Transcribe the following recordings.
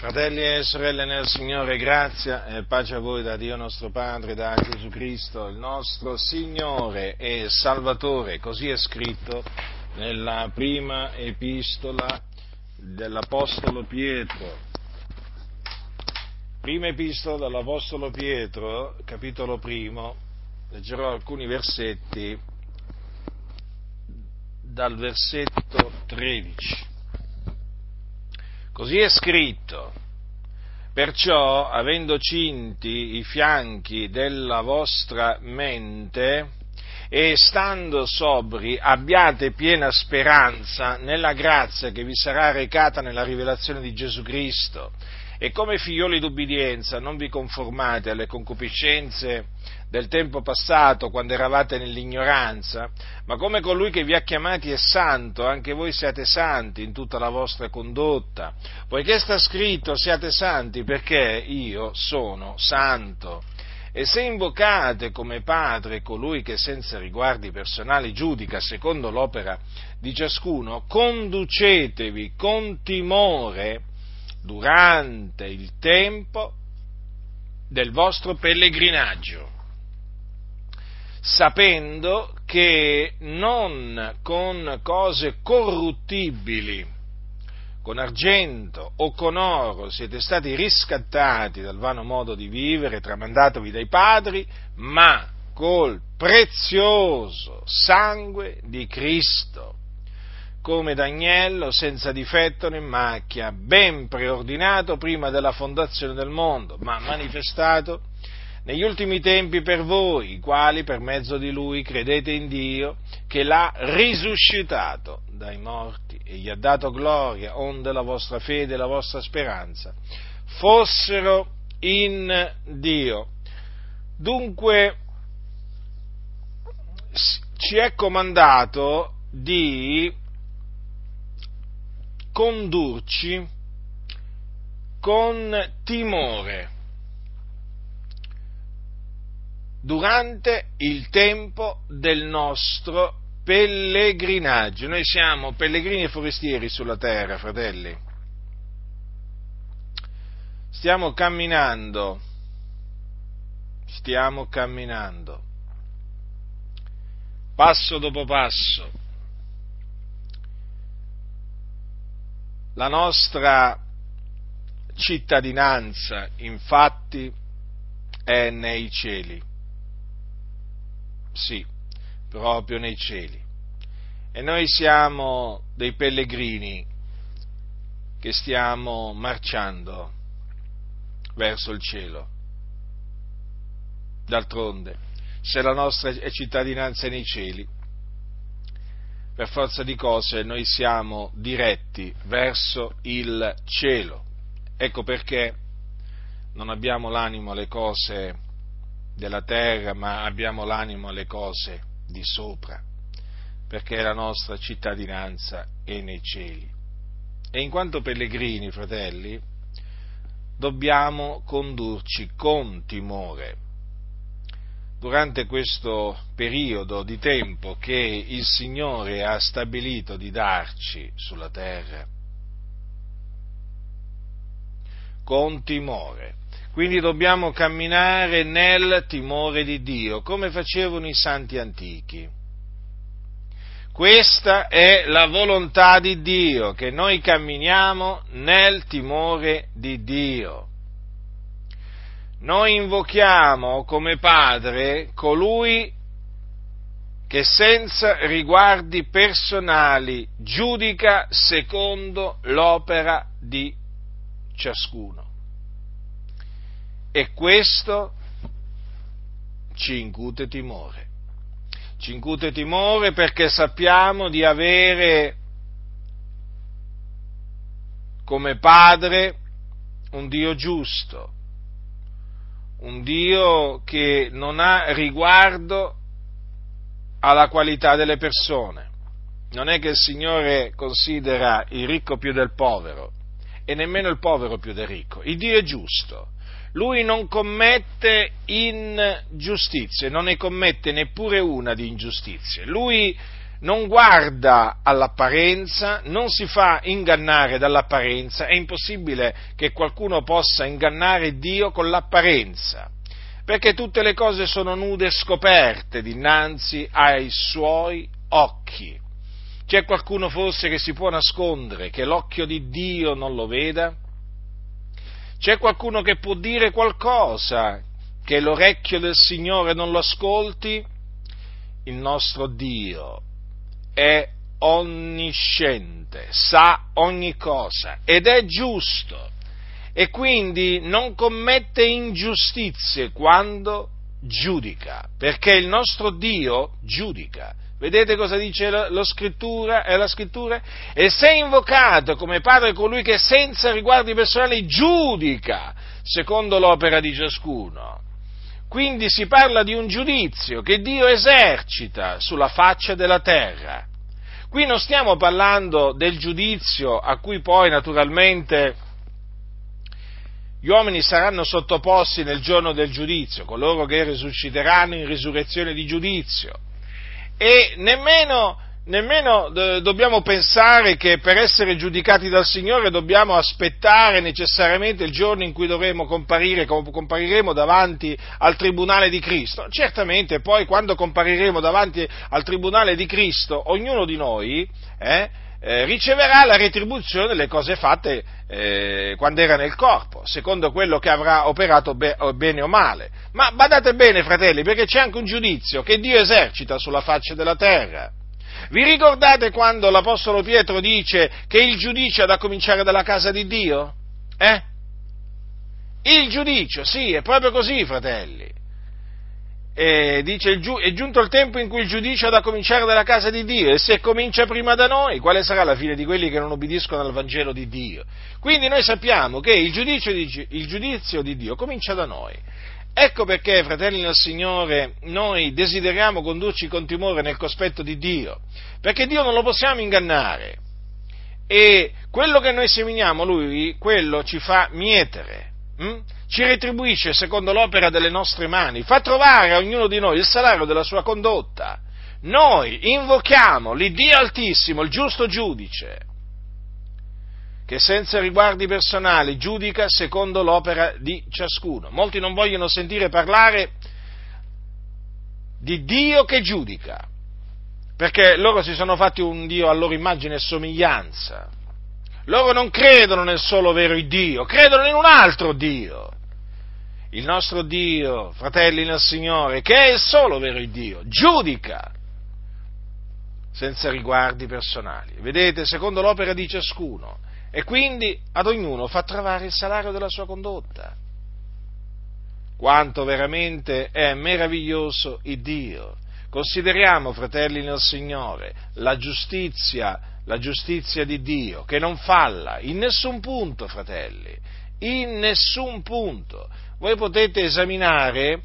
Fratelli e sorelle nel Signore, grazia e pace a voi da Dio nostro Padre, da Gesù Cristo, il nostro Signore e Salvatore. Così è scritto nella prima epistola dell'Apostolo Pietro. Prima epistola dell'Apostolo Pietro, capitolo primo, leggerò alcuni versetti dal versetto 13. Così è scritto. Perciò, avendo cinti i fianchi della vostra mente e stando sobri, abbiate piena speranza nella grazia che vi sarà recata nella rivelazione di Gesù Cristo. E come figlioli d'ubbidienza non vi conformate alle concupiscenze del tempo passato, quando eravate nell'ignoranza, ma come colui che vi ha chiamati è santo, anche voi siate santi in tutta la vostra condotta, poiché sta scritto siate santi perché io sono santo. E se invocate come Padre colui che senza riguardi personali giudica secondo l'opera di ciascuno, conducetevi con timore durante il tempo del vostro pellegrinaggio sapendo che non con cose corruttibili, con argento o con oro siete stati riscattati dal vano modo di vivere tramandatovi dai padri, ma col prezioso sangue di Cristo, come d'agnello senza difetto né macchia, ben preordinato prima della fondazione del mondo, ma manifestato negli ultimi tempi per voi, i quali per mezzo di lui credete in Dio, che l'ha risuscitato dai morti e gli ha dato gloria, onde la vostra fede e la vostra speranza fossero in Dio. Dunque ci è comandato di condurci con timore durante il tempo del nostro pellegrinaggio. Noi siamo pellegrini e forestieri sulla terra, fratelli. Stiamo camminando, stiamo camminando, passo dopo passo. La nostra cittadinanza, infatti, è nei cieli sì, proprio nei cieli. E noi siamo dei pellegrini che stiamo marciando verso il cielo. D'altronde, se la nostra cittadinanza è nei cieli, per forza di cose noi siamo diretti verso il cielo. Ecco perché non abbiamo l'animo alle cose della terra, ma abbiamo l'animo alle cose di sopra, perché la nostra cittadinanza è nei cieli. E in quanto pellegrini, fratelli, dobbiamo condurci con timore durante questo periodo di tempo che il Signore ha stabilito di darci sulla terra. Con timore. Quindi dobbiamo camminare nel timore di Dio, come facevano i santi antichi. Questa è la volontà di Dio, che noi camminiamo nel timore di Dio. Noi invochiamo come Padre colui che senza riguardi personali giudica secondo l'opera di ciascuno. E questo ci incute timore. Ci incute timore perché sappiamo di avere come Padre un Dio giusto, un Dio che non ha riguardo alla qualità delle persone. Non è che il Signore considera il ricco più del povero e nemmeno il povero più del ricco. Il Dio è giusto lui non commette ingiustizie, non ne commette neppure una di ingiustizie. Lui non guarda all'apparenza, non si fa ingannare dall'apparenza, è impossibile che qualcuno possa ingannare Dio con l'apparenza, perché tutte le cose sono nude e scoperte dinanzi ai suoi occhi. C'è qualcuno forse che si può nascondere, che l'occhio di Dio non lo veda? C'è qualcuno che può dire qualcosa, che l'orecchio del Signore non lo ascolti? Il nostro Dio è onnisciente, sa ogni cosa ed è giusto e quindi non commette ingiustizie quando giudica, perché il nostro Dio giudica. Vedete cosa dice la, scrittura, è la scrittura? E se invocato come Padre colui che senza riguardi personali giudica secondo l'opera di ciascuno. Quindi si parla di un giudizio che Dio esercita sulla faccia della terra. Qui non stiamo parlando del giudizio a cui poi naturalmente gli uomini saranno sottoposti nel giorno del giudizio, coloro che risusciteranno in risurrezione di giudizio e nemmeno, nemmeno d- dobbiamo pensare che per essere giudicati dal Signore dobbiamo aspettare necessariamente il giorno in cui dovremo comparire, compariremo davanti al Tribunale di Cristo. Certamente poi quando compariremo davanti al Tribunale di Cristo, ognuno di noi, eh, eh, riceverà la retribuzione delle cose fatte eh, quando era nel corpo, secondo quello che avrà operato be- bene o male. Ma badate bene, fratelli, perché c'è anche un giudizio che Dio esercita sulla faccia della terra. Vi ricordate quando l'Apostolo Pietro dice che il giudizio ha da cominciare dalla casa di Dio? Eh? Il giudizio, sì, è proprio così, fratelli eh, dice è giunto il tempo in cui il giudizio ha da cominciare dalla casa di Dio e se comincia prima da noi, quale sarà la fine di quelli che non obbediscono al Vangelo di Dio? Quindi noi sappiamo che il giudizio di, il giudizio di Dio comincia da noi. Ecco perché, fratelli del Signore, noi desideriamo condurci con timore nel cospetto di Dio, perché Dio non lo possiamo ingannare e quello che noi seminiamo Lui, quello ci fa mietere. Hm? ci retribuisce secondo l'opera delle nostre mani, fa trovare a ognuno di noi il salario della sua condotta. Noi invochiamo l'Iddio Altissimo, il giusto giudice, che senza riguardi personali giudica secondo l'opera di ciascuno. Molti non vogliono sentire parlare di Dio che giudica, perché loro si sono fatti un Dio a loro immagine e somiglianza. Loro non credono nel solo vero Dio, credono in un altro Dio il nostro Dio, fratelli nel Signore, che è il solo vero Dio, giudica senza riguardi personali. Vedete, secondo l'opera di ciascuno. E quindi ad ognuno fa trovare il salario della sua condotta. Quanto veramente è meraviglioso il Dio. Consideriamo, fratelli nel Signore, la giustizia, la giustizia di Dio, che non falla in nessun punto, fratelli, in nessun punto voi potete esaminare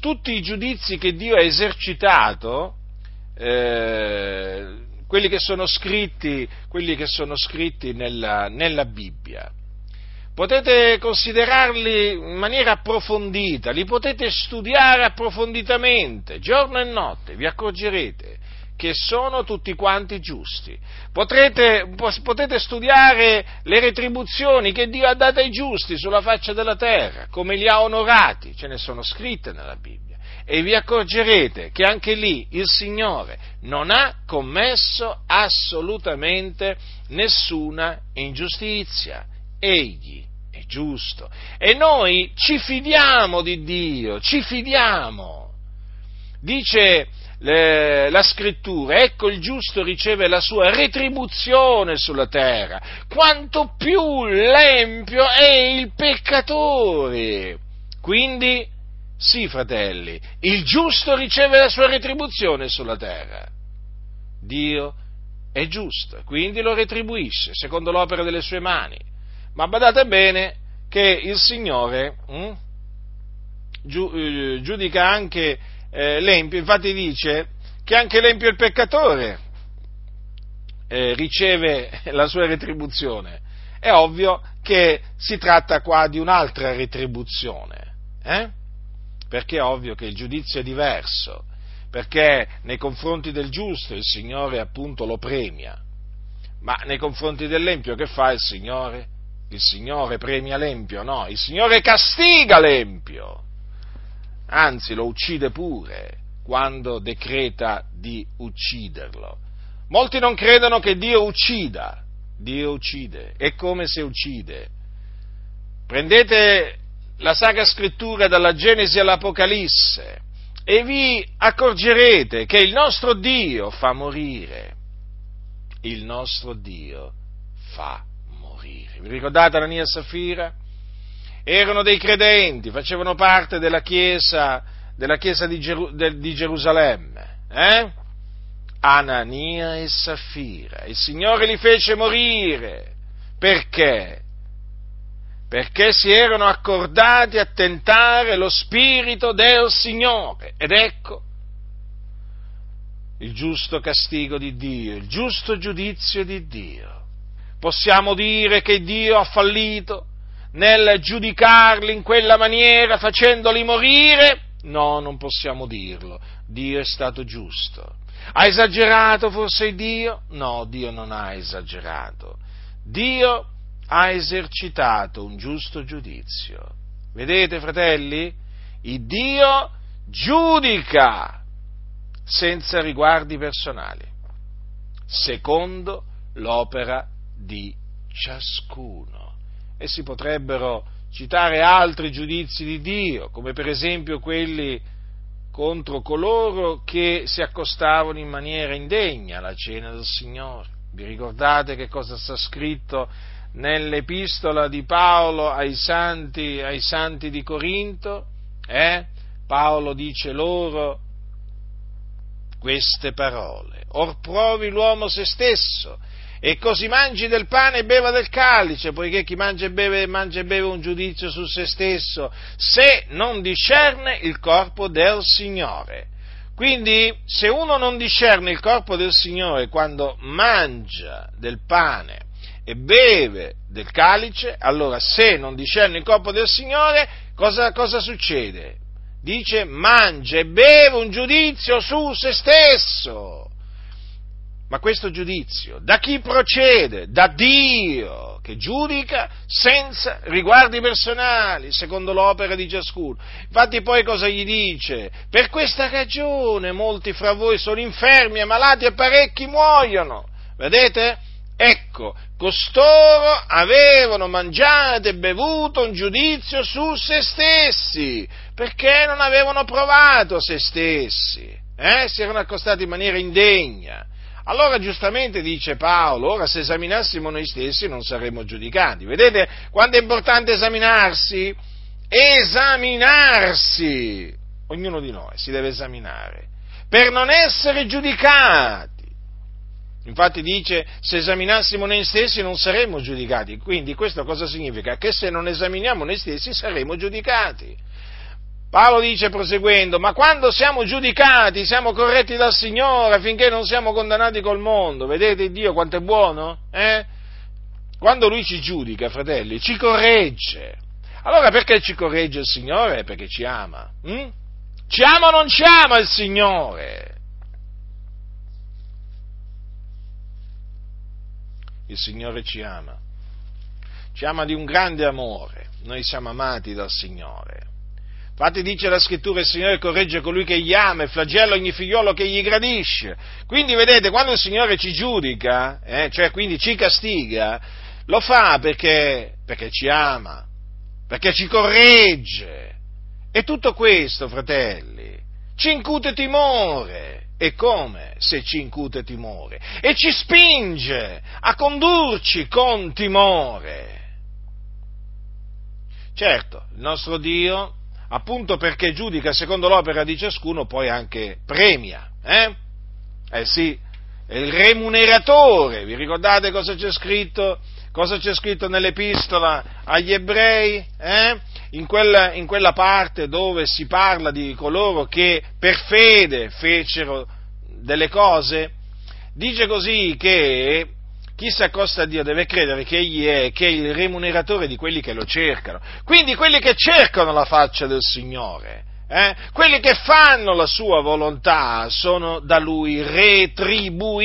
tutti i giudizi che Dio ha esercitato, eh, quelli che sono scritti, che sono scritti nella, nella Bibbia. Potete considerarli in maniera approfondita, li potete studiare approfonditamente, giorno e notte, vi accorgerete che sono tutti quanti giusti. Potrete, potete studiare le retribuzioni che Dio ha date ai giusti sulla faccia della terra, come li ha onorati, ce ne sono scritte nella Bibbia. E vi accorgerete che anche lì il Signore non ha commesso assolutamente nessuna ingiustizia. Egli è giusto. E noi ci fidiamo di Dio, ci fidiamo. Dice le, la scrittura, ecco il giusto riceve la sua retribuzione sulla terra, quanto più l'empio è il peccatore. Quindi, sì fratelli, il giusto riceve la sua retribuzione sulla terra. Dio è giusto, quindi lo retribuisce secondo l'opera delle sue mani. Ma badate bene che il Signore hm, giudica anche eh, l'empio, infatti dice che anche l'empio il peccatore eh, riceve la sua retribuzione. È ovvio che si tratta qua di un'altra retribuzione, eh? Perché è ovvio che il giudizio è diverso, perché nei confronti del giusto il Signore appunto lo premia, ma nei confronti dell'empio che fa il Signore? Il Signore premia l'empio? No, il Signore castiga l'empio, anzi lo uccide pure quando decreta di ucciderlo. Molti non credono che Dio uccida, Dio uccide, è come se uccide. Prendete la Sacra Scrittura dalla Genesi all'Apocalisse e vi accorgerete che il nostro Dio fa morire. Il nostro Dio fa morire. Vi ricordate Anania e Safira? Erano dei credenti, facevano parte della Chiesa, della chiesa di, Geru- di, Gerusalemme. Eh? Anania e Safira. Il Signore li fece morire. Perché? Perché si erano accordati a tentare lo Spirito del Signore. Ed ecco il giusto castigo di Dio, il giusto giudizio di Dio. Possiamo dire che Dio ha fallito nel giudicarli in quella maniera, facendoli morire? No, non possiamo dirlo. Dio è stato giusto. Ha esagerato forse Dio? No, Dio non ha esagerato. Dio ha esercitato un giusto giudizio. Vedete, fratelli? Il Dio giudica senza riguardi personali, secondo l'opera di ciascuno. E si potrebbero citare altri giudizi di Dio, come per esempio quelli contro coloro che si accostavano in maniera indegna alla cena del Signore. Vi ricordate che cosa sta scritto nell'epistola di Paolo ai santi, ai santi di Corinto? Eh? Paolo dice loro queste parole. Or provi l'uomo se stesso e così mangi del pane e beva del calice, poiché chi mangia e beve, mangia e beve un giudizio su se stesso, se non discerne il corpo del Signore. Quindi, se uno non discerne il corpo del Signore quando mangia del pane e beve del calice, allora se non discerne il corpo del Signore, cosa, cosa succede? Dice mangia e beve un giudizio su se stesso. Ma questo giudizio da chi procede? Da Dio, che giudica senza riguardi personali, secondo l'opera di ciascuno. Infatti poi cosa gli dice? Per questa ragione molti fra voi sono infermi e malati e parecchi muoiono. Vedete? Ecco, costoro avevano mangiato e bevuto un giudizio su se stessi, perché non avevano provato se stessi, eh? si erano accostati in maniera indegna allora giustamente dice Paolo, ora se esaminassimo noi stessi non saremmo giudicati. Vedete quanto è importante esaminarsi? Esaminarsi! Ognuno di noi si deve esaminare per non essere giudicati. Infatti dice se esaminassimo noi stessi non saremmo giudicati. Quindi questo cosa significa? Che se non esaminiamo noi stessi saremo giudicati. Paolo dice proseguendo, ma quando siamo giudicati siamo corretti dal Signore affinché non siamo condannati col mondo. Vedete Dio quanto è buono? Eh? Quando Lui ci giudica, fratelli, ci corregge. Allora perché ci corregge il Signore? Perché ci ama. Hm? Ci ama o non ci ama il Signore? Il Signore ci ama. Ci ama di un grande amore. Noi siamo amati dal Signore. Infatti dice la scrittura, il Signore corregge colui che gli ama e flagella ogni figliolo che gli gradisce. Quindi vedete, quando il Signore ci giudica, eh, cioè quindi ci castiga, lo fa perché, perché ci ama, perché ci corregge. E tutto questo, fratelli, ci incute timore. E come se ci incute timore? E ci spinge a condurci con timore. Certo, il nostro Dio appunto perché giudica secondo l'opera di ciascuno, poi anche premia. Eh, eh sì, è il remuneratore. Vi ricordate cosa c'è scritto? Cosa c'è scritto nell'epistola agli ebrei? Eh? In, quella, in quella parte dove si parla di coloro che per fede fecero delle cose, dice così che chi si accosta a Dio deve credere che Egli è, che è il remuneratore di quelli che lo cercano. Quindi quelli che cercano la faccia del Signore, Eh? Quelli che fanno la sua volontà sono da lui retribuiti.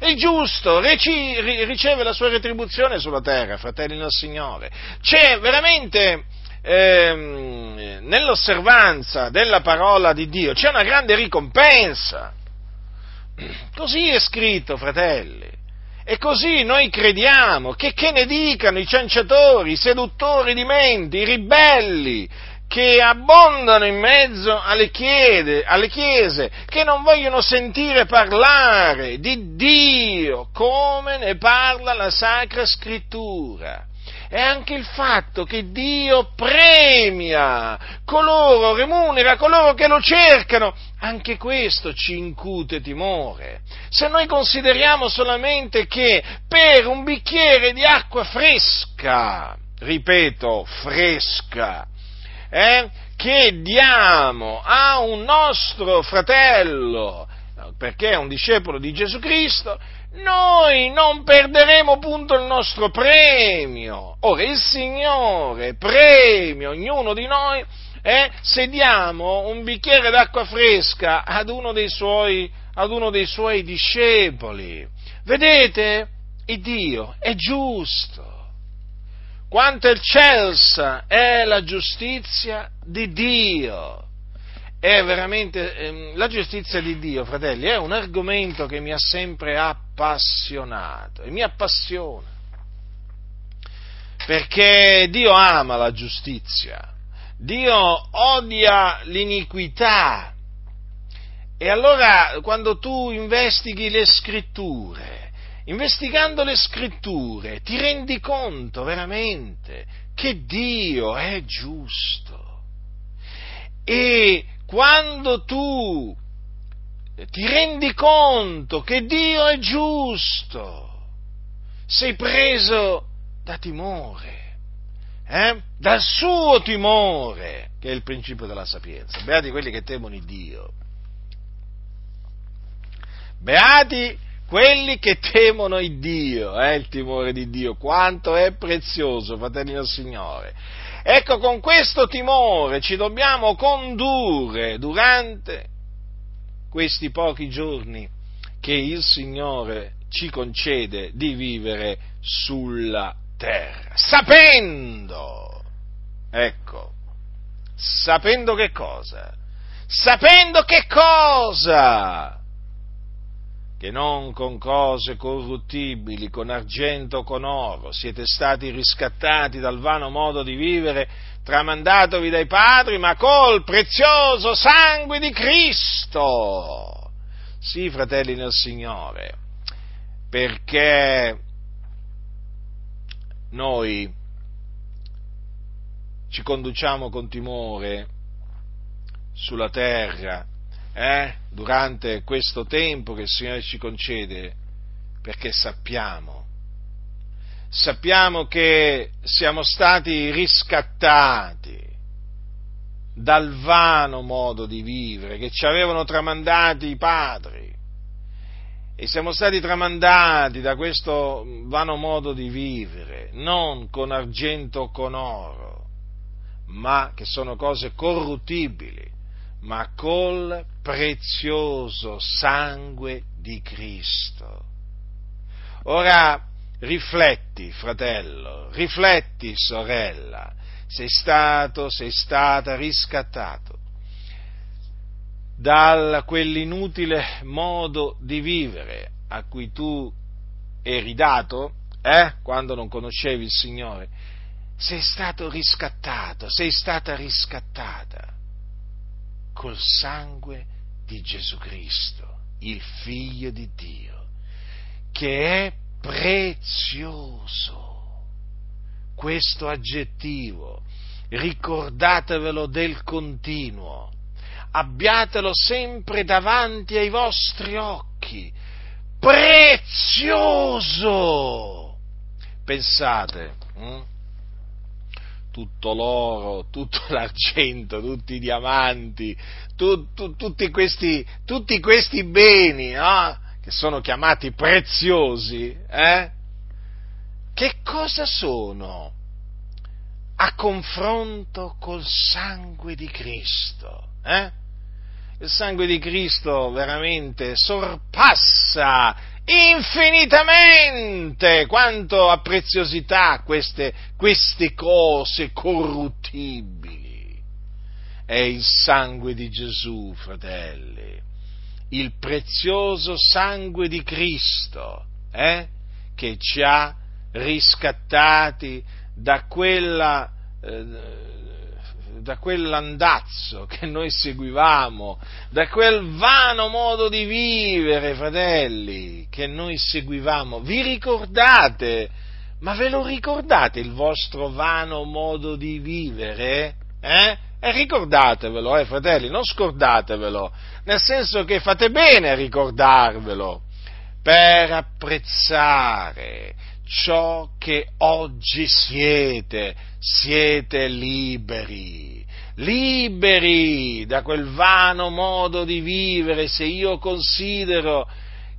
Il giusto riceve la sua retribuzione sulla terra, fratelli del Signore. C'è veramente ehm, nell'osservanza della parola di Dio c'è una grande ricompensa. Così è scritto, fratelli. E così noi crediamo che, che ne dicano i cianciatori, i seduttori di menti, i ribelli, che abbondano in mezzo alle, chiede, alle chiese, che non vogliono sentire parlare di Dio come ne parla la Sacra Scrittura. È anche il fatto che Dio premia coloro, remunera coloro che lo cercano, anche questo ci incute timore. Se noi consideriamo solamente che per un bicchiere di acqua fresca, ripeto, fresca, eh, che diamo a un nostro fratello, perché è un discepolo di Gesù Cristo, noi non perderemo punto il nostro premio. Ora il Signore premia ognuno di noi eh, se diamo un bicchiere d'acqua fresca ad uno dei suoi, uno dei suoi discepoli. Vedete? Il Dio è giusto quanto eccelsa è la giustizia di Dio. È veramente ehm, la giustizia di Dio, fratelli, è un argomento che mi ha sempre appassionato e mi appassiona. Perché Dio ama la giustizia, Dio odia l'iniquità. E allora quando tu investighi le scritture, investigando le scritture, ti rendi conto veramente che Dio è giusto. E quando tu ti rendi conto che Dio è giusto, sei preso da timore, eh? dal suo timore, che è il principio della sapienza. Beati quelli che temono Dio. Beati quelli che temono il Dio, eh, il timore di Dio, quanto è prezioso, fratelli del Signore. Ecco, con questo timore ci dobbiamo condurre durante questi pochi giorni che il Signore ci concede di vivere sulla terra, sapendo, ecco, sapendo che cosa? Sapendo che cosa? Che non con cose corruttibili, con argento o con oro, siete stati riscattati dal vano modo di vivere tramandatovi dai padri, ma col prezioso sangue di Cristo. Sì, fratelli nel Signore, perché noi ci conduciamo con timore sulla terra eh, durante questo tempo che il Signore ci concede, perché sappiamo, sappiamo che siamo stati riscattati dal vano modo di vivere che ci avevano tramandati i padri. E siamo stati tramandati da questo vano modo di vivere, non con argento o con oro, ma che sono cose corruttibili, ma col prezioso sangue di Cristo. Ora rifletti, fratello, rifletti, sorella, sei stato, sei stata riscattato da quell'inutile modo di vivere a cui tu eri dato, eh, quando non conoscevi il Signore, sei stato riscattato, sei stata riscattata col sangue di Gesù Cristo, il Figlio di Dio, che è prezioso. Questo aggettivo, ricordatevelo del continuo, abbiatelo sempre davanti ai vostri occhi, prezioso. Pensate, hm? Tutto l'oro, tutto l'argento, tutti i diamanti, tu, tu, tutti, questi, tutti, questi, beni no? che sono chiamati preziosi, eh? che cosa sono a confronto col sangue di Cristo. Eh? Il sangue di Cristo veramente sorpassa infinitamente quanto a preziosità queste, queste cose corruttibili. È il sangue di Gesù, fratelli, il prezioso sangue di Cristo, eh? che ci ha riscattati da quella eh, da quell'andazzo che noi seguivamo, da quel vano modo di vivere, fratelli, che noi seguivamo. Vi ricordate? Ma ve lo ricordate il vostro vano modo di vivere? Eh? E ricordatevelo, eh, fratelli, non scordatevelo, nel senso che fate bene a ricordarvelo per apprezzare ciò che oggi siete, siete liberi, liberi da quel vano modo di vivere, se io considero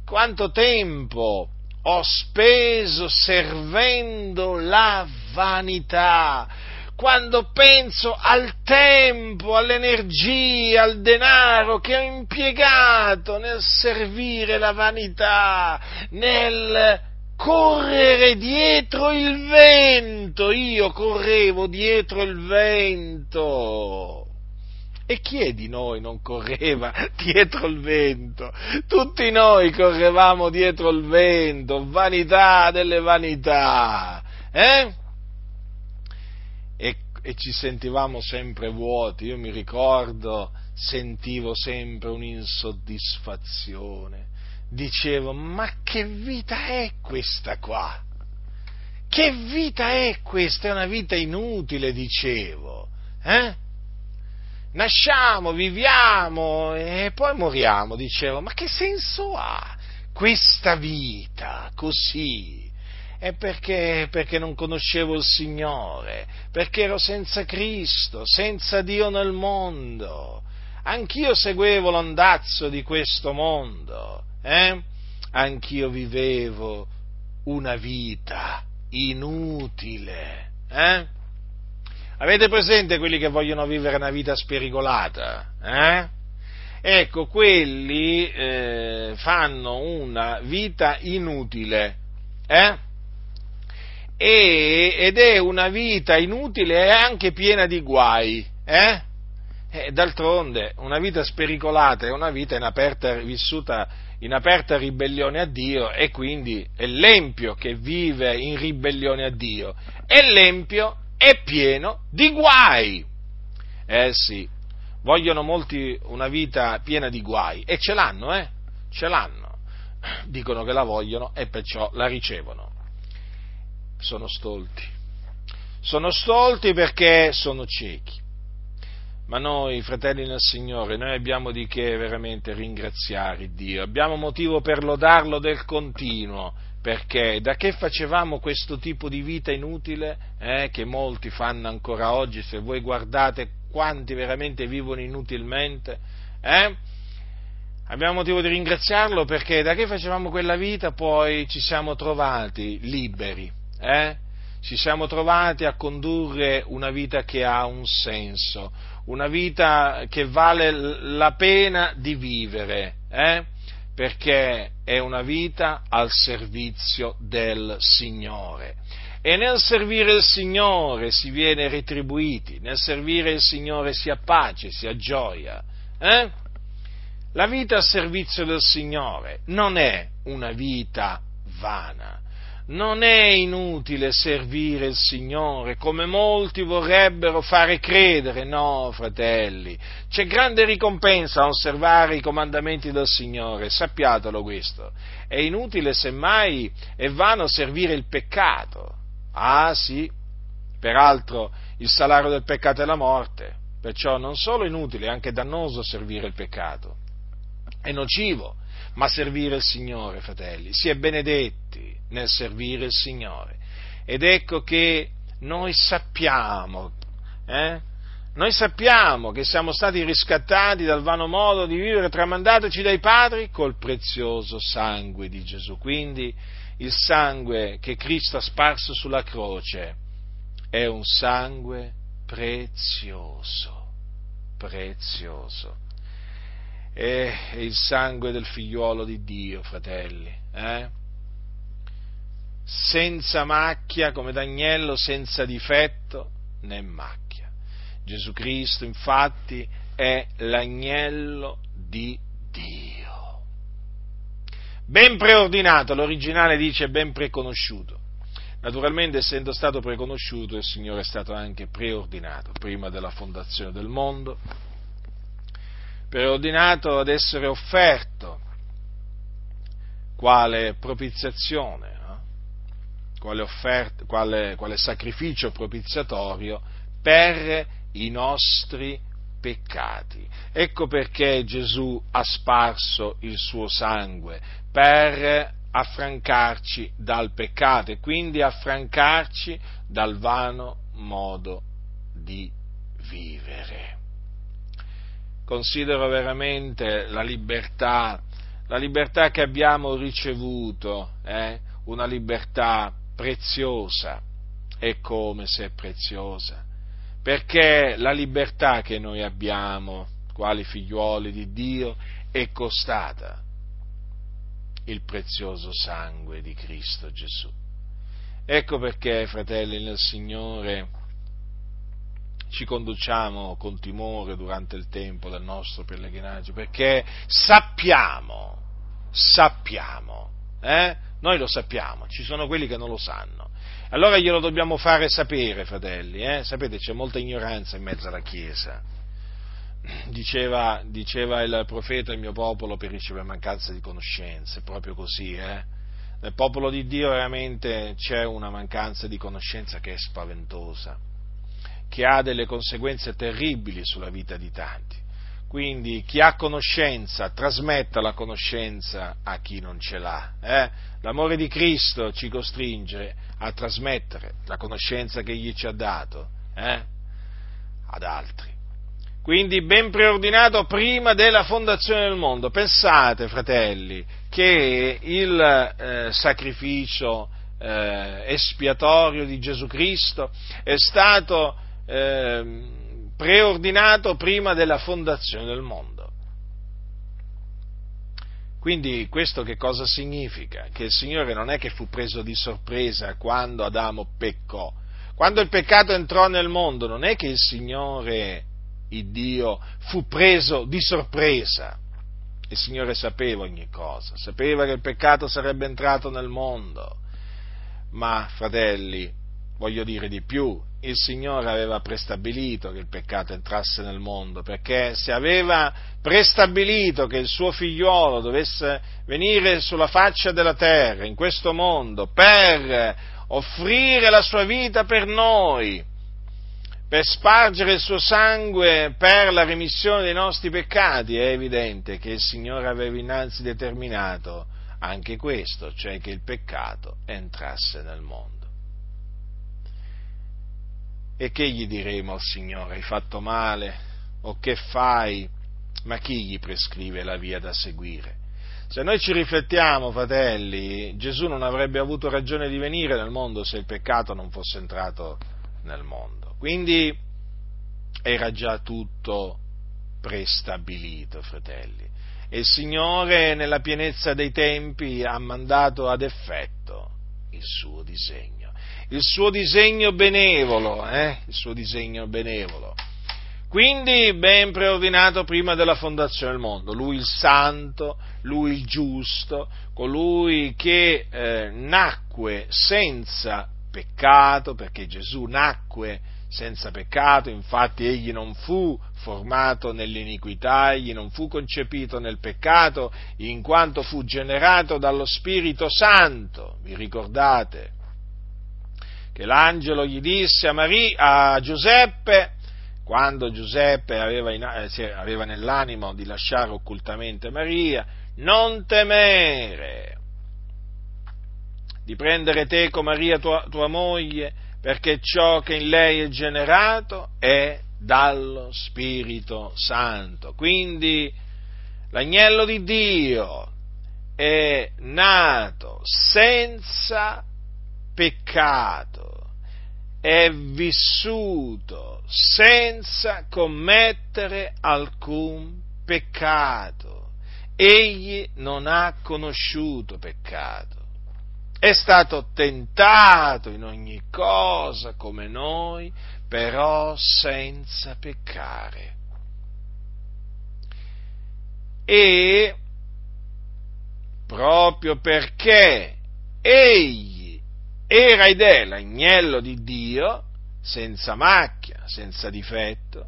quanto tempo ho speso servendo la vanità, quando penso al tempo, all'energia, al denaro che ho impiegato nel servire la vanità, nel correre dietro il vento, io correvo dietro il vento. E chi è di noi non correva dietro il vento? Tutti noi correvamo dietro il vento, vanità delle vanità, eh? E, e ci sentivamo sempre vuoti, io mi ricordo, sentivo sempre un'insoddisfazione dicevo, ma che vita è questa qua? Che vita è questa? È una vita inutile, dicevo. Eh? Nasciamo, viviamo e poi moriamo, dicevo, ma che senso ha questa vita così? È perché, perché non conoscevo il Signore, perché ero senza Cristo, senza Dio nel mondo. Anch'io seguivo l'andazzo di questo mondo eh? anch'io vivevo una vita inutile. Eh? Avete presente quelli che vogliono vivere una vita spericolata? Eh? Ecco, quelli eh, fanno una vita inutile. Eh? E, ed è una vita inutile e anche piena di guai. Eh? E d'altronde, una vita spericolata è una vita in aperta, vissuta in aperta ribellione a Dio e quindi è l'empio che vive in ribellione a Dio e l'empio è pieno di guai. Eh sì, vogliono molti una vita piena di guai e ce l'hanno, eh? Ce l'hanno. Dicono che la vogliono e perciò la ricevono. Sono stolti. Sono stolti perché sono ciechi ma noi, fratelli nel Signore, noi abbiamo di che veramente ringraziare Dio, abbiamo motivo per lodarlo del continuo, perché da che facevamo questo tipo di vita inutile, eh, che molti fanno ancora oggi, se voi guardate quanti veramente vivono inutilmente, eh, abbiamo motivo di ringraziarlo perché da che facevamo quella vita poi ci siamo trovati liberi, eh? ci siamo trovati a condurre una vita che ha un senso, una vita che vale la pena di vivere, eh? perché è una vita al servizio del Signore. E nel servire il Signore si viene retribuiti, nel servire il Signore si ha pace, si ha gioia. Eh? La vita al servizio del Signore non è una vita vana, non è inutile servire il Signore come molti vorrebbero fare credere, no, fratelli, c'è grande ricompensa a osservare i comandamenti del Signore, sappiatelo questo. È inutile semmai è vano servire il peccato. Ah sì, peraltro il salario del peccato è la morte, perciò non solo è inutile, è anche dannoso servire il peccato. È nocivo ma servire il Signore, fratelli. Si è benedetti nel servire il Signore. Ed ecco che noi sappiamo, eh? Noi sappiamo che siamo stati riscattati dal vano modo di vivere tramandatoci dai padri col prezioso sangue di Gesù. Quindi il sangue che Cristo ha sparso sulla croce è un sangue prezioso, prezioso. È il sangue del figliuolo di Dio, fratelli, eh? Senza macchia come d'agnello, senza difetto né macchia. Gesù Cristo, infatti, è l'agnello di Dio. Ben preordinato, l'originale dice ben preconosciuto. Naturalmente, essendo stato preconosciuto, il Signore è stato anche preordinato prima della fondazione del mondo, preordinato ad essere offerto quale propiziazione? Quale, offerta, quale, quale sacrificio propiziatorio per i nostri peccati. Ecco perché Gesù ha sparso il suo sangue per affrancarci dal peccato e quindi affrancarci dal vano modo di vivere. Considero veramente la libertà, la libertà che abbiamo ricevuto, eh? una libertà preziosa, e come se è preziosa, perché la libertà che noi abbiamo, quali figliuoli di Dio, è costata il prezioso sangue di Cristo Gesù. Ecco perché, fratelli nel Signore, ci conduciamo con timore durante il tempo del nostro pellegrinaggio, perché sappiamo, sappiamo, eh? noi lo sappiamo, ci sono quelli che non lo sanno. Allora glielo dobbiamo fare sapere, fratelli, eh? sapete c'è molta ignoranza in mezzo alla Chiesa diceva, diceva, il profeta, il mio popolo perisce per mancanza di conoscenze, proprio così, eh? Nel popolo di Dio veramente c'è una mancanza di conoscenza che è spaventosa, che ha delle conseguenze terribili sulla vita di tanti. Quindi chi ha conoscenza trasmetta la conoscenza a chi non ce l'ha. Eh? L'amore di Cristo ci costringe a trasmettere la conoscenza che Egli ci ha dato eh? ad altri quindi ben preordinato prima della fondazione del mondo. Pensate, fratelli, che il eh, sacrificio eh, espiatorio di Gesù Cristo è stato eh, preordinato prima della fondazione del mondo. Quindi questo che cosa significa? Che il Signore non è che fu preso di sorpresa quando Adamo peccò. Quando il peccato entrò nel mondo, non è che il Signore il Dio fu preso di sorpresa. Il Signore sapeva ogni cosa, sapeva che il peccato sarebbe entrato nel mondo, ma fratelli, voglio dire di più, il Signore aveva prestabilito che il peccato entrasse nel mondo, perché se aveva prestabilito che il suo figliuolo dovesse venire sulla faccia della terra, in questo mondo, per offrire la sua vita per noi, per spargere il suo sangue per la remissione dei nostri peccati, è evidente che il Signore aveva innanzi determinato anche questo, cioè che il peccato entrasse nel mondo. E che gli diremo al Signore? Hai fatto male? O che fai? Ma chi gli prescrive la via da seguire? Se noi ci riflettiamo, fratelli, Gesù non avrebbe avuto ragione di venire nel mondo se il peccato non fosse entrato nel mondo. Quindi era già tutto prestabilito, fratelli. E il Signore, nella pienezza dei tempi, ha mandato ad effetto il suo disegno. Il suo disegno benevolo, eh? Il suo disegno benevolo. Quindi ben preordinato prima della fondazione del mondo, lui il santo, lui il giusto, colui che eh, nacque senza peccato, perché Gesù nacque senza peccato, infatti egli non fu formato nell'iniquità, egli non fu concepito nel peccato, in quanto fu generato dallo Spirito Santo. Vi ricordate che l'angelo gli disse a, Maria, a Giuseppe, quando Giuseppe aveva, in, eh, aveva nell'animo di lasciare occultamente Maria, non temere di prendere teco Maria tua, tua moglie, perché ciò che in lei è generato è dallo Spirito Santo. Quindi l'agnello di Dio è nato senza peccato è vissuto senza commettere alcun peccato. Egli non ha conosciuto peccato. È stato tentato in ogni cosa come noi, però senza peccare. E proprio perché egli era ed è l'agnello di Dio, senza macchia, senza difetto,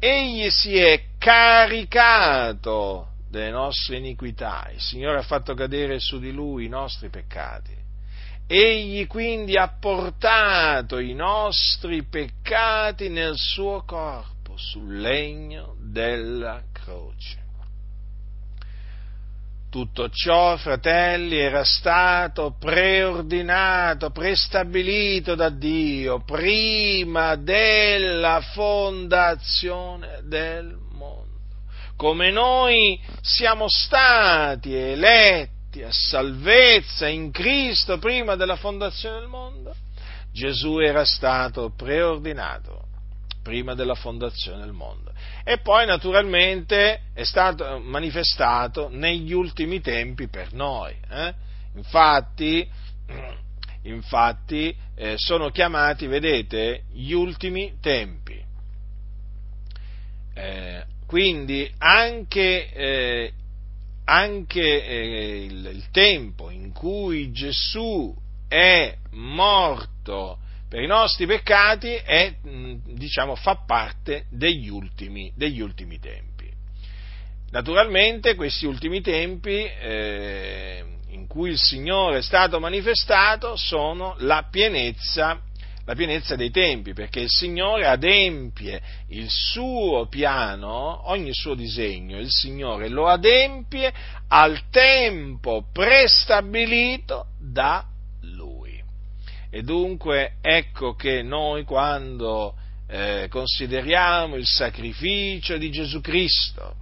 egli si è caricato delle nostre iniquità, il Signore ha fatto cadere su di lui i nostri peccati. Egli quindi ha portato i nostri peccati nel suo corpo sul legno della croce. Tutto ciò, fratelli, era stato preordinato, prestabilito da Dio prima della fondazione del mondo. Come noi siamo stati eletti a salvezza in Cristo prima della fondazione del mondo, Gesù era stato preordinato prima della fondazione del mondo. E poi naturalmente è stato manifestato negli ultimi tempi per noi. Eh? Infatti, infatti eh, sono chiamati, vedete, gli ultimi tempi. Eh, quindi anche, eh, anche eh, il, il tempo in cui Gesù è morto per i nostri peccati è, diciamo, fa parte degli ultimi, degli ultimi tempi. Naturalmente questi ultimi tempi eh, in cui il Signore è stato manifestato sono la pienezza, la pienezza dei tempi, perché il Signore adempie il suo piano, ogni suo disegno, il Signore lo adempie al tempo prestabilito da e dunque ecco che noi quando eh, consideriamo il sacrificio di Gesù Cristo,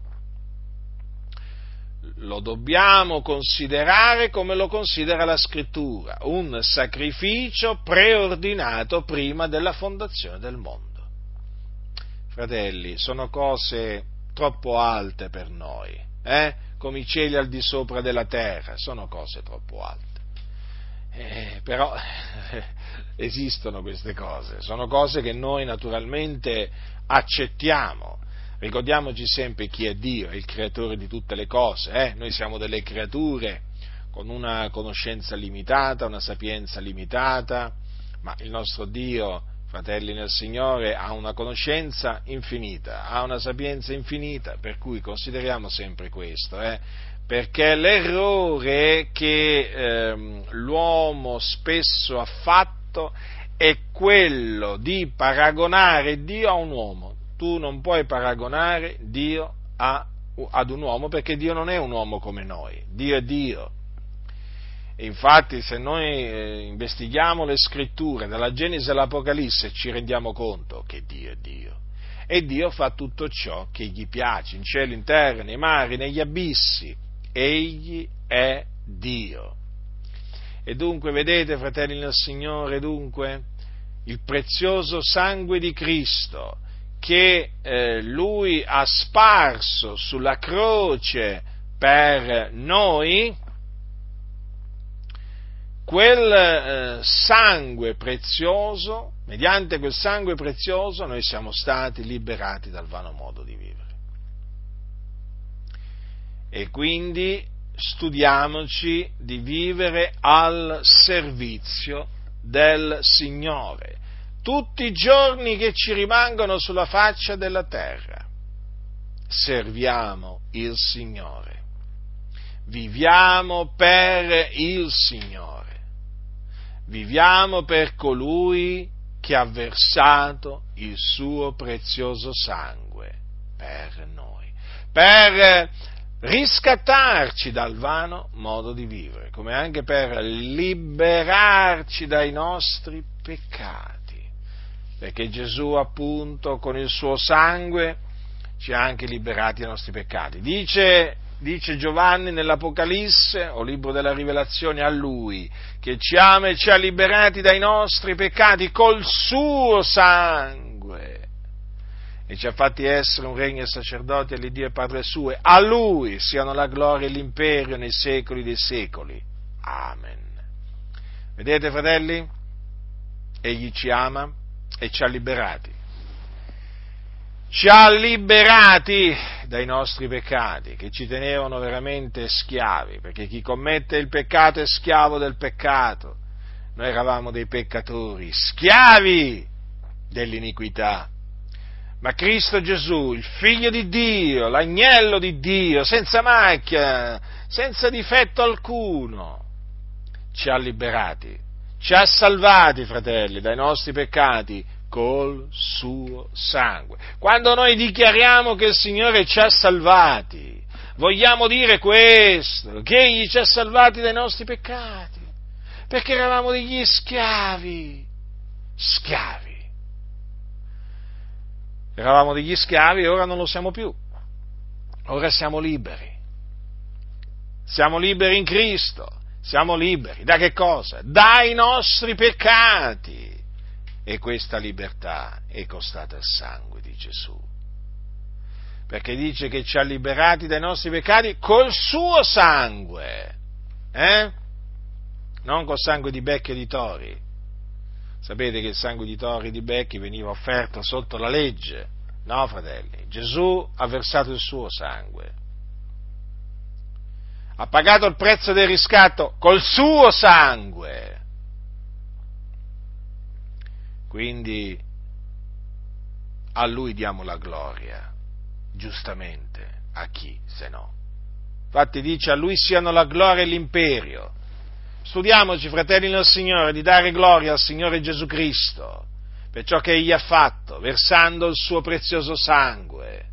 lo dobbiamo considerare come lo considera la scrittura, un sacrificio preordinato prima della fondazione del mondo. Fratelli, sono cose troppo alte per noi, eh? come i cieli al di sopra della terra, sono cose troppo alte. Eh, però esistono queste cose, sono cose che noi naturalmente accettiamo. Ricordiamoci sempre chi è Dio, il creatore di tutte le cose, eh? noi siamo delle creature con una conoscenza limitata, una sapienza limitata, ma il nostro Dio, fratelli nel Signore, ha una conoscenza infinita, ha una sapienza infinita, per cui consideriamo sempre questo. Eh? Perché l'errore che ehm, l'uomo spesso ha fatto è quello di paragonare Dio a un uomo. Tu non puoi paragonare Dio a, ad un uomo perché Dio non è un uomo come noi, Dio è Dio. Infatti se noi eh, investighiamo le scritture dalla Genesi all'Apocalisse ci rendiamo conto che Dio è Dio. E Dio fa tutto ciò che gli piace, in cielo, in terra, nei mari, negli abissi egli è Dio. E dunque, vedete, fratelli del Signore, dunque, il prezioso sangue di Cristo che eh, Lui ha sparso sulla croce per noi, quel eh, sangue prezioso, mediante quel sangue prezioso, noi siamo stati liberati dal vano modo di vivere. E quindi studiamoci di vivere al servizio del Signore tutti i giorni che ci rimangono sulla faccia della terra. Serviamo il Signore. Viviamo per il Signore. Viviamo per colui che ha versato il suo prezioso sangue per noi. Per riscattarci dal vano modo di vivere, come anche per liberarci dai nostri peccati, perché Gesù appunto con il suo sangue ci ha anche liberati dai nostri peccati. Dice dice Giovanni nell'Apocalisse o libro della Rivelazione a lui, che ci ama e ci ha liberati dai nostri peccati col suo sangue e ci ha fatti essere un regno e sacerdoti all'Iddio e Padre suo. A lui siano la gloria e l'imperio nei secoli dei secoli. Amen. Vedete, fratelli? Egli ci ama e ci ha liberati. Ci ha liberati dai nostri peccati che ci tenevano veramente schiavi, perché chi commette il peccato è schiavo del peccato. Noi eravamo dei peccatori, schiavi dell'iniquità. Ma Cristo Gesù, il figlio di Dio, l'agnello di Dio, senza macchia, senza difetto alcuno, ci ha liberati, ci ha salvati, fratelli, dai nostri peccati col suo sangue. Quando noi dichiariamo che il Signore ci ha salvati, vogliamo dire questo, che Egli ci ha salvati dai nostri peccati, perché eravamo degli schiavi, schiavi. Eravamo degli schiavi e ora non lo siamo più. Ora siamo liberi. Siamo liberi in Cristo. Siamo liberi. Da che cosa? Dai nostri peccati. E questa libertà è costata il sangue di Gesù. Perché dice che ci ha liberati dai nostri peccati col suo sangue. Eh? Non col sangue di becchi e di tori, Sapete che il sangue di tori e di becchi veniva offerto sotto la legge? No, fratelli, Gesù ha versato il suo sangue. Ha pagato il prezzo del riscatto col suo sangue. Quindi a lui diamo la gloria, giustamente, a chi se no? Infatti dice a lui siano la gloria e l'imperio Studiamoci, fratelli nel Signore, di dare gloria al Signore Gesù Cristo per ciò che Egli ha fatto, versando il suo prezioso sangue.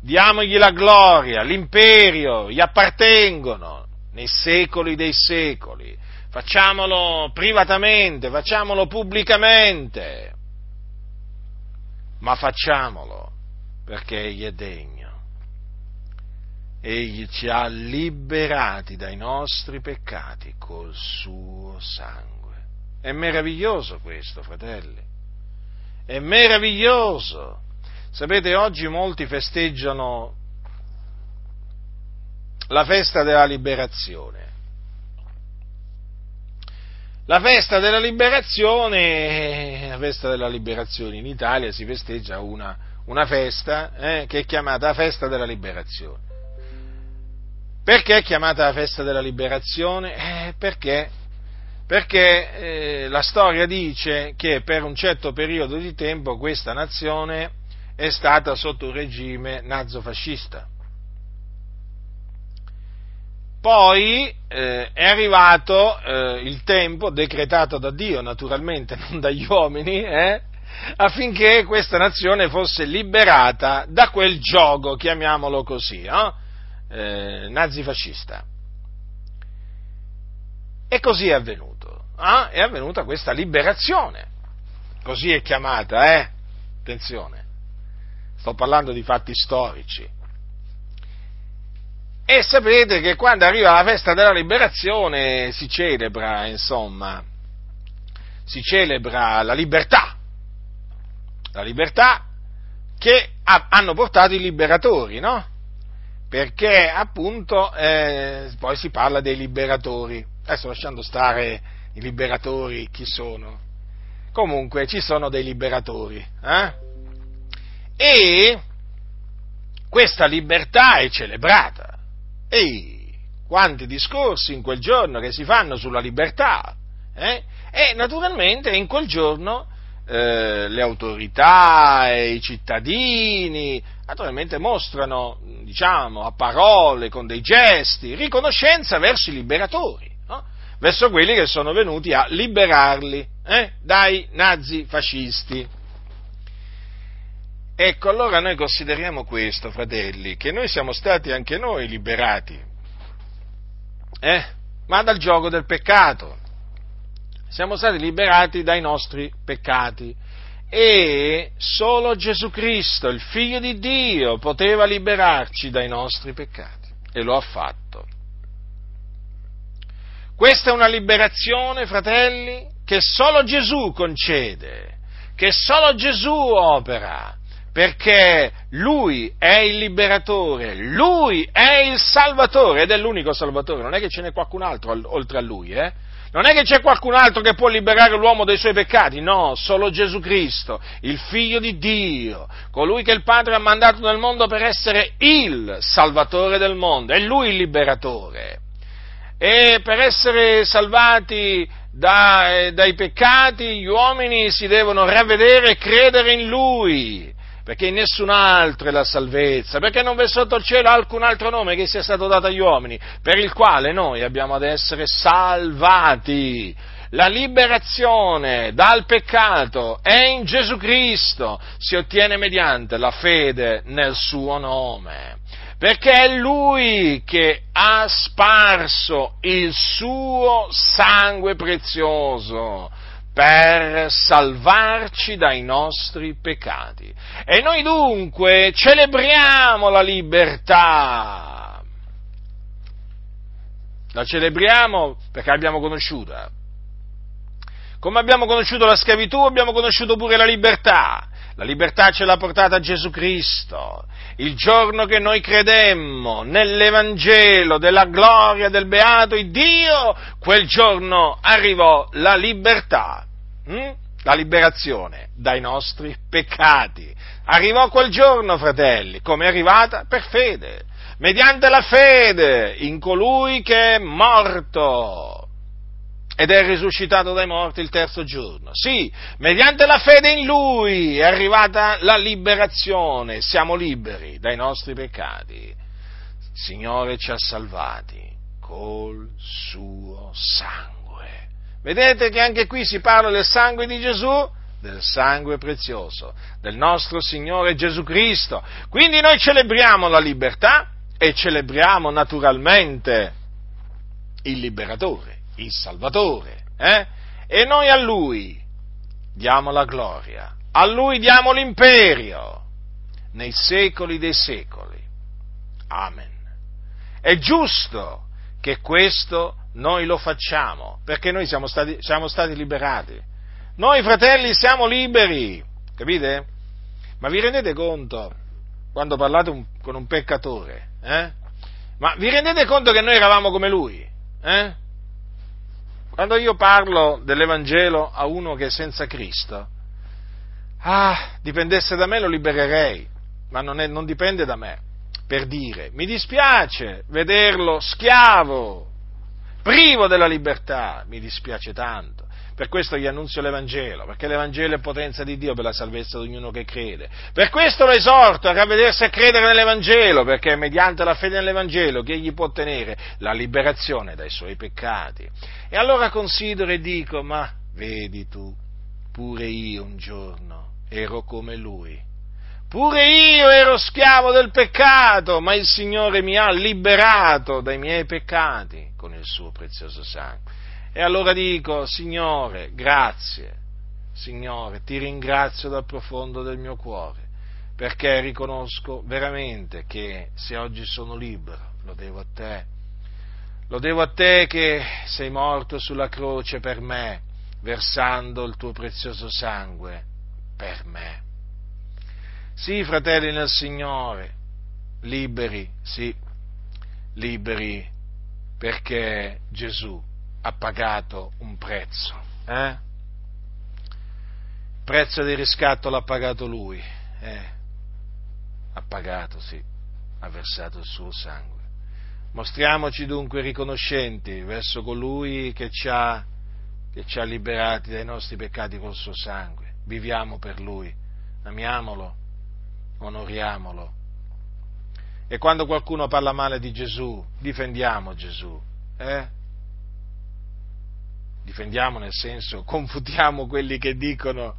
Diamogli la gloria, l'imperio, gli appartengono nei secoli dei secoli. Facciamolo privatamente, facciamolo pubblicamente, ma facciamolo perché Egli è degno egli ci ha liberati dai nostri peccati col suo sangue. È meraviglioso questo, fratelli. È meraviglioso. Sapete, oggi molti festeggiano la festa della liberazione. La festa della liberazione, la festa della liberazione in Italia si festeggia una, una festa eh, che è chiamata festa della liberazione. Perché è chiamata la festa della liberazione? Eh, perché? Perché eh, la storia dice che per un certo periodo di tempo questa nazione è stata sotto un regime nazofascista. Poi eh, è arrivato eh, il tempo, decretato da Dio naturalmente, non dagli uomini, eh, affinché questa nazione fosse liberata da quel gioco, chiamiamolo così, no? Eh, nazifascista. E così è avvenuto. Ah, è avvenuta questa liberazione. Così è chiamata, eh? Attenzione. Sto parlando di fatti storici. E sapete che quando arriva la festa della liberazione si celebra, insomma, si celebra la libertà. La libertà che hanno portato i liberatori, no? Perché appunto eh, poi si parla dei liberatori. Adesso lasciando stare i liberatori chi sono. Comunque ci sono dei liberatori. Eh? E questa libertà è celebrata. Ehi, quanti discorsi in quel giorno che si fanno sulla libertà. Eh? E naturalmente in quel giorno eh, le autorità e i cittadini naturalmente mostrano, diciamo, a parole, con dei gesti, riconoscenza verso i liberatori, no? verso quelli che sono venuti a liberarli eh, dai nazi fascisti. Ecco, allora noi consideriamo questo, fratelli, che noi siamo stati anche noi liberati, eh, ma dal gioco del peccato. Siamo stati liberati dai nostri peccati e solo Gesù Cristo, il Figlio di Dio, poteva liberarci dai nostri peccati e lo ha fatto. Questa è una liberazione, fratelli, che solo Gesù concede, che solo Gesù opera, perché Lui è il liberatore, Lui è il salvatore ed è l'unico salvatore, non è che ce n'è qualcun altro oltre a Lui, eh? Non è che c'è qualcun altro che può liberare l'uomo dai suoi peccati, no, solo Gesù Cristo, il Figlio di Dio, colui che il Padre ha mandato nel mondo per essere il Salvatore del mondo, è Lui il liberatore. E per essere salvati da, eh, dai peccati gli uomini si devono ravvedere e credere in Lui perché in nessun altro è la salvezza, perché non v'è sotto il cielo alcun altro nome che sia stato dato agli uomini, per il quale noi abbiamo ad essere salvati. La liberazione dal peccato è in Gesù Cristo, si ottiene mediante la fede nel suo nome, perché è Lui che ha sparso il suo sangue prezioso per salvarci dai nostri peccati. E noi dunque celebriamo la libertà. La celebriamo perché l'abbiamo conosciuta. Come abbiamo conosciuto la schiavitù, abbiamo conosciuto pure la libertà. La libertà ce l'ha portata Gesù Cristo. Il giorno che noi credemmo nell'Evangelo della gloria del beato Dio, quel giorno arrivò la libertà, hm? la liberazione dai nostri peccati. Arrivò quel giorno, fratelli, come è arrivata? Per fede, mediante la fede in colui che è morto ed è risuscitato dai morti il terzo giorno. Sì, mediante la fede in Lui è arrivata la liberazione, siamo liberi dai nostri peccati. Il Signore ci ha salvati col suo sangue. Vedete che anche qui si parla del sangue di Gesù? Del sangue prezioso, del nostro Signore Gesù Cristo. Quindi noi celebriamo la libertà e celebriamo naturalmente il liberatore il Salvatore, eh? e noi a Lui diamo la gloria, a Lui diamo l'imperio nei secoli dei secoli. Amen. È giusto che questo noi lo facciamo, perché noi siamo stati, siamo stati liberati. Noi fratelli siamo liberi, capite? Ma vi rendete conto, quando parlate un, con un peccatore, eh? Ma vi rendete conto che noi eravamo come lui? Eh? Quando io parlo dell'Evangelo a uno che è senza Cristo, ah, dipendesse da me lo libererei, ma non, è, non dipende da me. Per dire, mi dispiace vederlo schiavo, privo della libertà, mi dispiace tanto. Per questo gli annunzio l'Evangelo, perché l'Evangelo è potenza di Dio per la salvezza di ognuno che crede. Per questo lo esorto a ravvedersi e credere nell'Evangelo, perché è mediante la fede nell'Evangelo che egli può ottenere la liberazione dai suoi peccati. E allora considero e dico, ma vedi tu, pure io un giorno ero come lui. Pure io ero schiavo del peccato, ma il Signore mi ha liberato dai miei peccati con il suo prezioso sangue. E allora dico, Signore, grazie, Signore, ti ringrazio dal profondo del mio cuore, perché riconosco veramente che se oggi sono libero, lo devo a te. Lo devo a te che sei morto sulla croce per me, versando il tuo prezioso sangue per me. Sì, fratelli nel Signore, liberi, sì, liberi perché Gesù ha pagato un prezzo. Eh? Il prezzo di riscatto l'ha pagato lui. Eh? Ha pagato, sì, ha versato il suo sangue. Mostriamoci dunque riconoscenti verso colui che ci ha, che ci ha liberati dai nostri peccati col suo sangue. Viviamo per lui, amiamolo, onoriamolo. E quando qualcuno parla male di Gesù, difendiamo Gesù. Eh? Difendiamo nel senso, confutiamo quelli che dicono,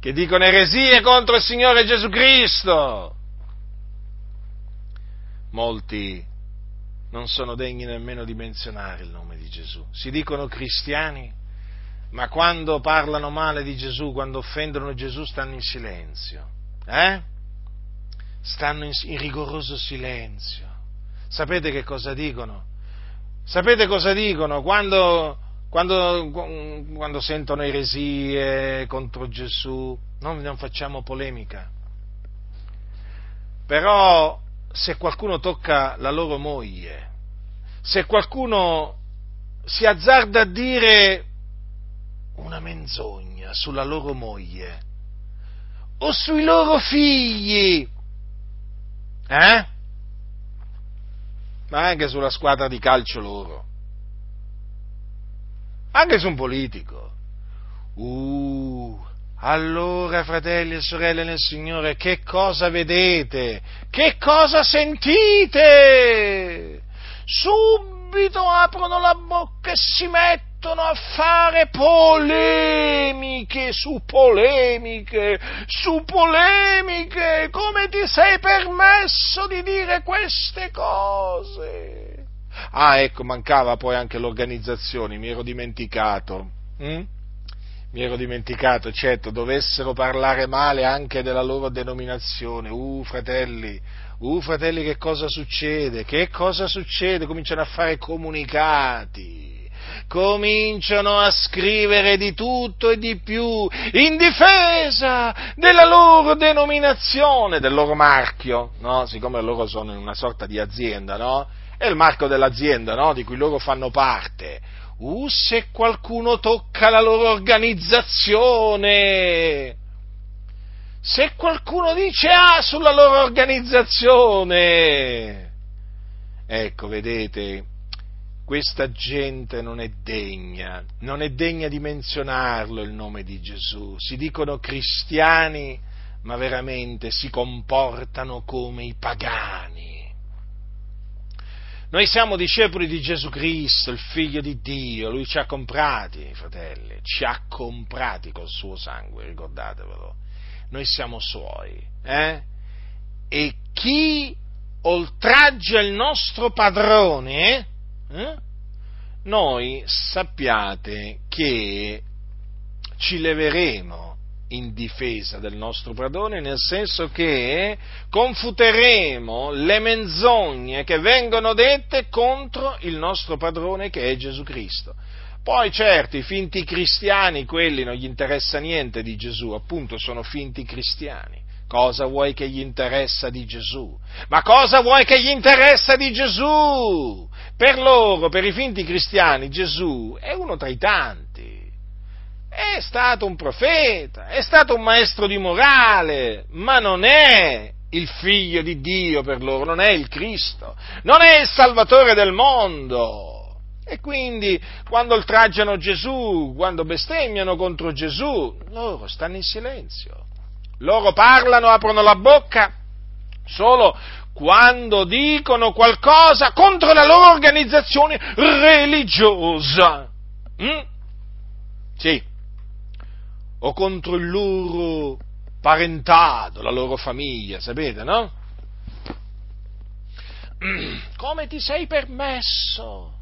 che dicono eresie contro il Signore Gesù Cristo. Molti non sono degni nemmeno di menzionare il nome di Gesù. Si dicono cristiani, ma quando parlano male di Gesù, quando offendono Gesù, stanno in silenzio. Eh? Stanno in, in rigoroso silenzio. Sapete che cosa dicono? Sapete cosa dicono quando, quando, quando sentono eresie contro Gesù? Non, non facciamo polemica. Però se qualcuno tocca la loro moglie, se qualcuno si azzarda a dire una menzogna sulla loro moglie o sui loro figli, eh? Ma anche sulla squadra di calcio loro, anche su un politico. Uh, allora, fratelli e sorelle nel Signore, che cosa vedete? Che cosa sentite? Subito aprono la bocca e si mettono a fare polemiche su polemiche, su polemiche. Come ti sei permesso di dire queste cose? Ah, ecco, mancava poi anche l'organizzazione, mi ero dimenticato. Hm? mi ero dimenticato, certo, dovessero parlare male anche della loro denominazione. Uh, fratelli, uh, fratelli, che cosa succede? Che cosa succede? Cominciano a fare comunicati, cominciano a scrivere di tutto e di più in difesa della loro denominazione, del loro marchio, no? Siccome loro sono in una sorta di azienda, no? È il marchio dell'azienda, no? Di cui loro fanno parte Uh, se qualcuno tocca la loro organizzazione! Se qualcuno dice ah sulla loro organizzazione! Ecco, vedete, questa gente non è degna, non è degna di menzionarlo il nome di Gesù. Si dicono cristiani, ma veramente si comportano come i pagani noi siamo discepoli di Gesù Cristo, il figlio di Dio, lui ci ha comprati, fratelli, ci ha comprati col suo sangue, ricordatevelo. Noi siamo suoi, eh? E chi oltraggia il nostro padrone, eh? noi sappiate che ci leveremo in difesa del nostro padrone, nel senso che confuteremo le menzogne che vengono dette contro il nostro padrone che è Gesù Cristo. Poi certo i finti cristiani, quelli non gli interessa niente di Gesù, appunto sono finti cristiani. Cosa vuoi che gli interessa di Gesù? Ma cosa vuoi che gli interessa di Gesù? Per loro, per i finti cristiani, Gesù è uno tra i tanti è stato un profeta, è stato un maestro di morale, ma non è il figlio di Dio per loro, non è il Cristo, non è il Salvatore del mondo. E quindi quando oltraggiano Gesù, quando bestemmiano contro Gesù, loro stanno in silenzio. Loro parlano, aprono la bocca solo quando dicono qualcosa contro la loro organizzazione religiosa. Mm? Sì, o contro il loro parentato, la loro famiglia, sapete, no? Come ti sei permesso?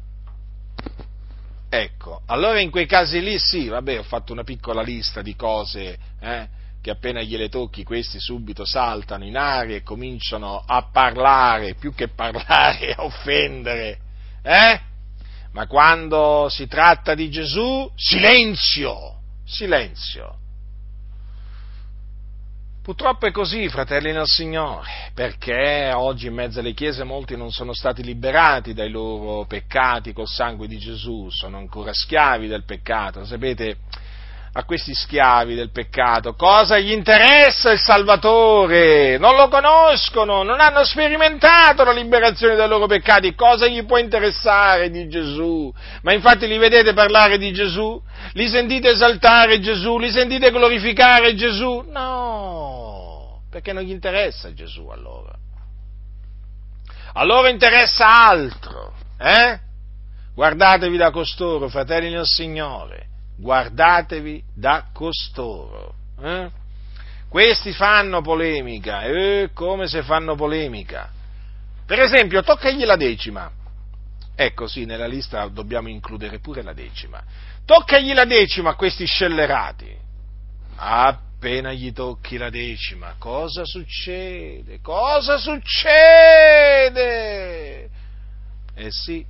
Ecco, allora in quei casi lì sì, vabbè, ho fatto una piccola lista di cose eh, che appena gliele tocchi questi subito saltano in aria e cominciano a parlare, più che parlare, a offendere, eh? Ma quando si tratta di Gesù, silenzio! Silenzio. Purtroppo è così, fratelli nel Signore, perché oggi in mezzo alle chiese molti non sono stati liberati dai loro peccati col sangue di Gesù, sono ancora schiavi del peccato. Sapete, a questi schiavi del peccato. Cosa gli interessa il Salvatore? Non lo conoscono, non hanno sperimentato la liberazione dai loro peccati. Cosa gli può interessare di Gesù? Ma infatti li vedete parlare di Gesù? Li sentite esaltare Gesù? Li sentite glorificare Gesù? No, perché non gli interessa Gesù allora. A loro interessa altro, eh? Guardatevi da costoro, fratelli del Signore guardatevi da costoro. Eh? Questi fanno polemica, eh, come se fanno polemica. Per esempio, toccagli la decima. Ecco sì, nella lista dobbiamo includere pure la decima. toccagli la decima a questi scellerati. Appena gli tocchi la decima, cosa succede? Cosa succede? Eh sì,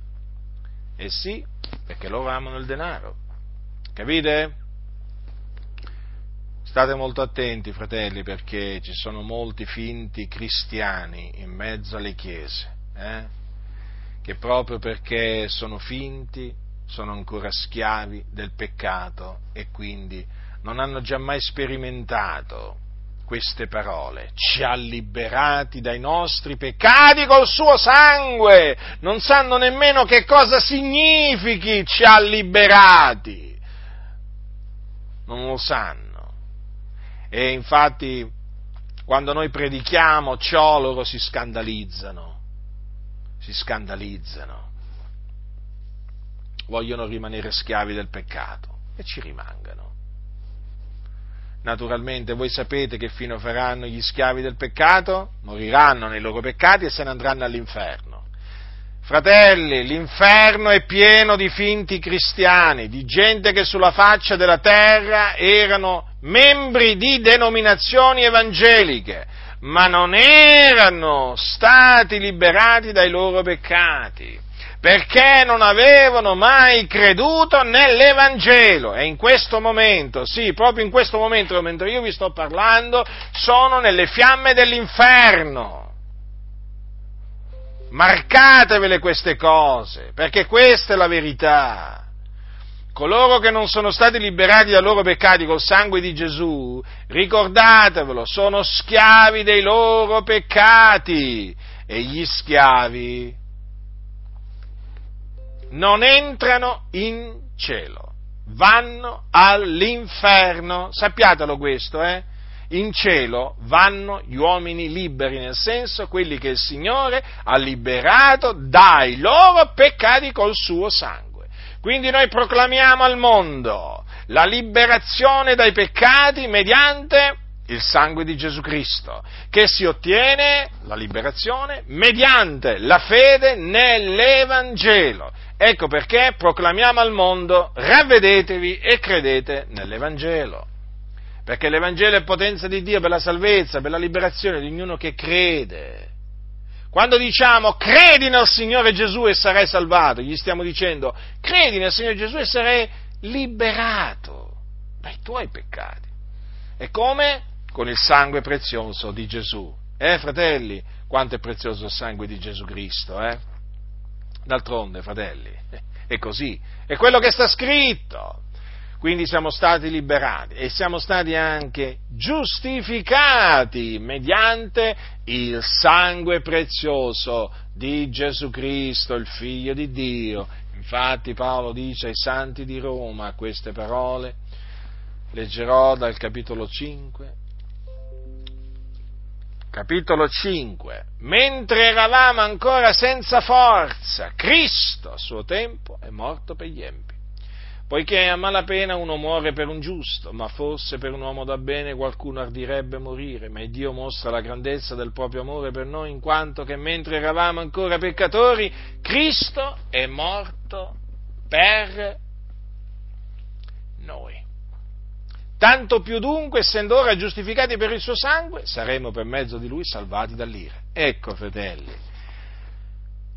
eh sì, perché loro amano il denaro. Capite? State molto attenti, fratelli, perché ci sono molti finti cristiani in mezzo alle chiese, eh? che proprio perché sono finti sono ancora schiavi del peccato e quindi non hanno già mai sperimentato queste parole. Ci ha liberati dai nostri peccati col suo sangue. Non sanno nemmeno che cosa significhi ci ha liberati. Non lo sanno. E infatti quando noi predichiamo ciò loro si scandalizzano. Si scandalizzano. Vogliono rimanere schiavi del peccato e ci rimangano. Naturalmente voi sapete che fino faranno gli schiavi del peccato? Moriranno nei loro peccati e se ne andranno all'inferno. Fratelli, l'inferno è pieno di finti cristiani, di gente che sulla faccia della terra erano membri di denominazioni evangeliche, ma non erano stati liberati dai loro peccati perché non avevano mai creduto nell'Evangelo e in questo momento, sì, proprio in questo momento, mentre io vi sto parlando, sono nelle fiamme dell'inferno. Marcatevele queste cose, perché questa è la verità. Coloro che non sono stati liberati dai loro peccati col sangue di Gesù, ricordatevelo, sono schiavi dei loro peccati e gli schiavi non entrano in cielo, vanno all'inferno. Sappiatelo questo, eh? In cielo vanno gli uomini liberi, nel senso quelli che il Signore ha liberato dai loro peccati col suo sangue. Quindi noi proclamiamo al mondo la liberazione dai peccati mediante il sangue di Gesù Cristo, che si ottiene la liberazione mediante la fede nell'Evangelo. Ecco perché proclamiamo al mondo, ravvedetevi e credete nell'Evangelo. Perché l'Evangelo è potenza di Dio per la salvezza, per la liberazione di ognuno che crede. Quando diciamo credi nel Signore Gesù e sarai salvato, gli stiamo dicendo credi nel Signore Gesù e sarai liberato dai tuoi peccati. E come? Con il sangue prezioso di Gesù. Eh, fratelli, quanto è prezioso il sangue di Gesù Cristo, eh? D'altronde, fratelli, è così, è quello che sta scritto. Quindi siamo stati liberati e siamo stati anche giustificati mediante il sangue prezioso di Gesù Cristo, il Figlio di Dio. Infatti Paolo dice ai santi di Roma queste parole, leggerò dal capitolo 5, capitolo 5, mentre eravamo ancora senza forza, Cristo a suo tempo è morto per gli empi. Poiché a malapena uno muore per un giusto, ma forse per un uomo da bene qualcuno ardirebbe morire, ma Dio mostra la grandezza del proprio amore per noi in quanto che mentre eravamo ancora peccatori, Cristo è morto per noi. Tanto più dunque, essendo ora giustificati per il suo sangue, saremo per mezzo di lui salvati dall'ira. Ecco, fratelli,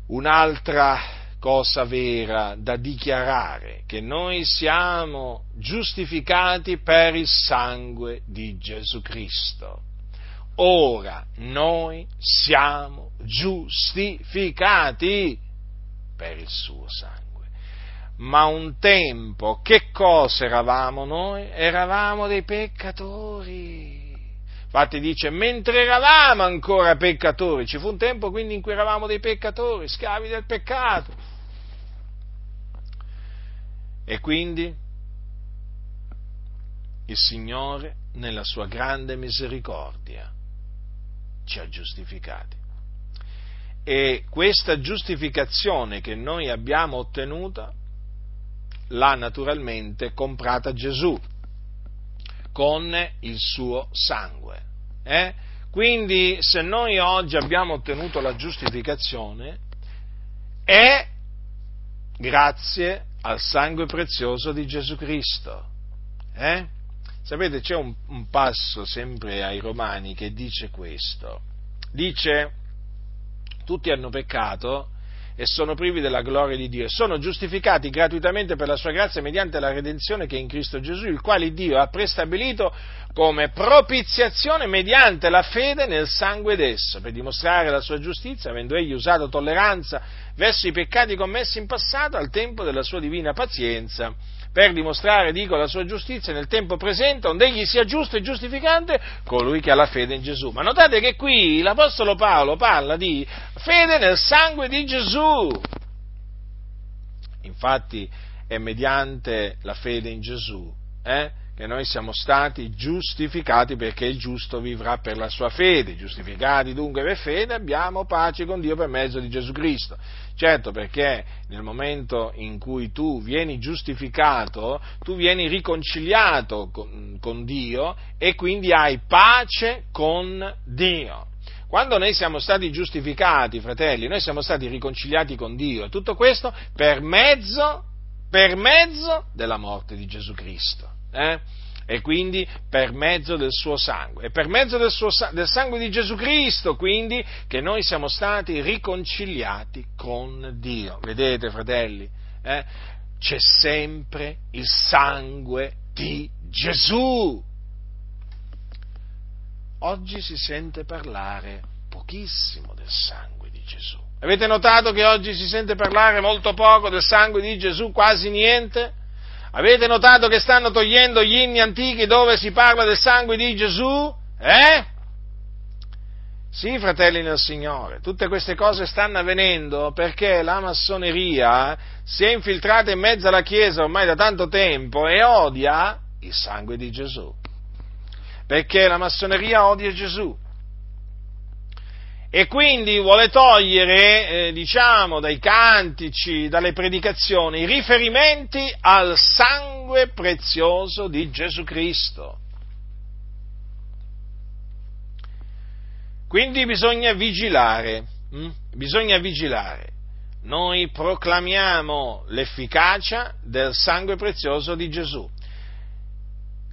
un'altra cosa vera da dichiarare, che noi siamo giustificati per il sangue di Gesù Cristo. Ora noi siamo giustificati per il suo sangue ma un tempo che cosa eravamo noi? Eravamo dei peccatori. Infatti dice, mentre eravamo ancora peccatori, ci fu un tempo quindi in cui eravamo dei peccatori, schiavi del peccato. E quindi il Signore, nella sua grande misericordia, ci ha giustificati. E questa giustificazione che noi abbiamo ottenuta l'ha naturalmente comprata Gesù con il suo sangue. Eh? Quindi se noi oggi abbiamo ottenuto la giustificazione è grazie al sangue prezioso di Gesù Cristo. Eh? Sapete, c'è un, un passo sempre ai Romani che dice questo. Dice, tutti hanno peccato e sono privi della gloria di Dio e sono giustificati gratuitamente per la sua grazia mediante la redenzione che è in Cristo Gesù, il quale Dio ha prestabilito come propiziazione mediante la fede nel sangue d'esso, per dimostrare la sua giustizia, avendo egli usato tolleranza verso i peccati commessi in passato al tempo della sua divina pazienza per dimostrare, dico, la sua giustizia nel tempo presente, onde egli sia giusto e giustificante colui che ha la fede in Gesù. Ma notate che qui l'Apostolo Paolo parla di fede nel sangue di Gesù. Infatti è mediante la fede in Gesù eh, che noi siamo stati giustificati perché il giusto vivrà per la sua fede. Giustificati dunque per fede abbiamo pace con Dio per mezzo di Gesù Cristo. Certo perché nel momento in cui tu vieni giustificato, tu vieni riconciliato con, con Dio e quindi hai pace con Dio. Quando noi siamo stati giustificati, fratelli, noi siamo stati riconciliati con Dio, tutto questo per mezzo, per mezzo della morte di Gesù Cristo. Eh? e quindi per mezzo del suo sangue. È per mezzo del, suo, del, sangue di Gesù Cristo, quindi, che noi siamo stati riconciliati con Dio. Vedete, fratelli? Eh? C'è sempre il sangue di Gesù. Oggi si sente parlare pochissimo del sangue di Gesù. Avete notato che oggi si sente parlare molto poco del sangue di Gesù, quasi niente? Avete notato che stanno togliendo gli inni antichi dove si parla del sangue di Gesù? Eh? Sì, fratelli nel Signore, tutte queste cose stanno avvenendo perché la massoneria si è infiltrata in mezzo alla Chiesa ormai da tanto tempo e odia il sangue di Gesù. Perché la massoneria odia Gesù e quindi vuole togliere, eh, diciamo, dai cantici, dalle predicazioni, i riferimenti al sangue prezioso di Gesù Cristo. Quindi bisogna vigilare, hm? bisogna vigilare. Noi proclamiamo l'efficacia del sangue prezioso di Gesù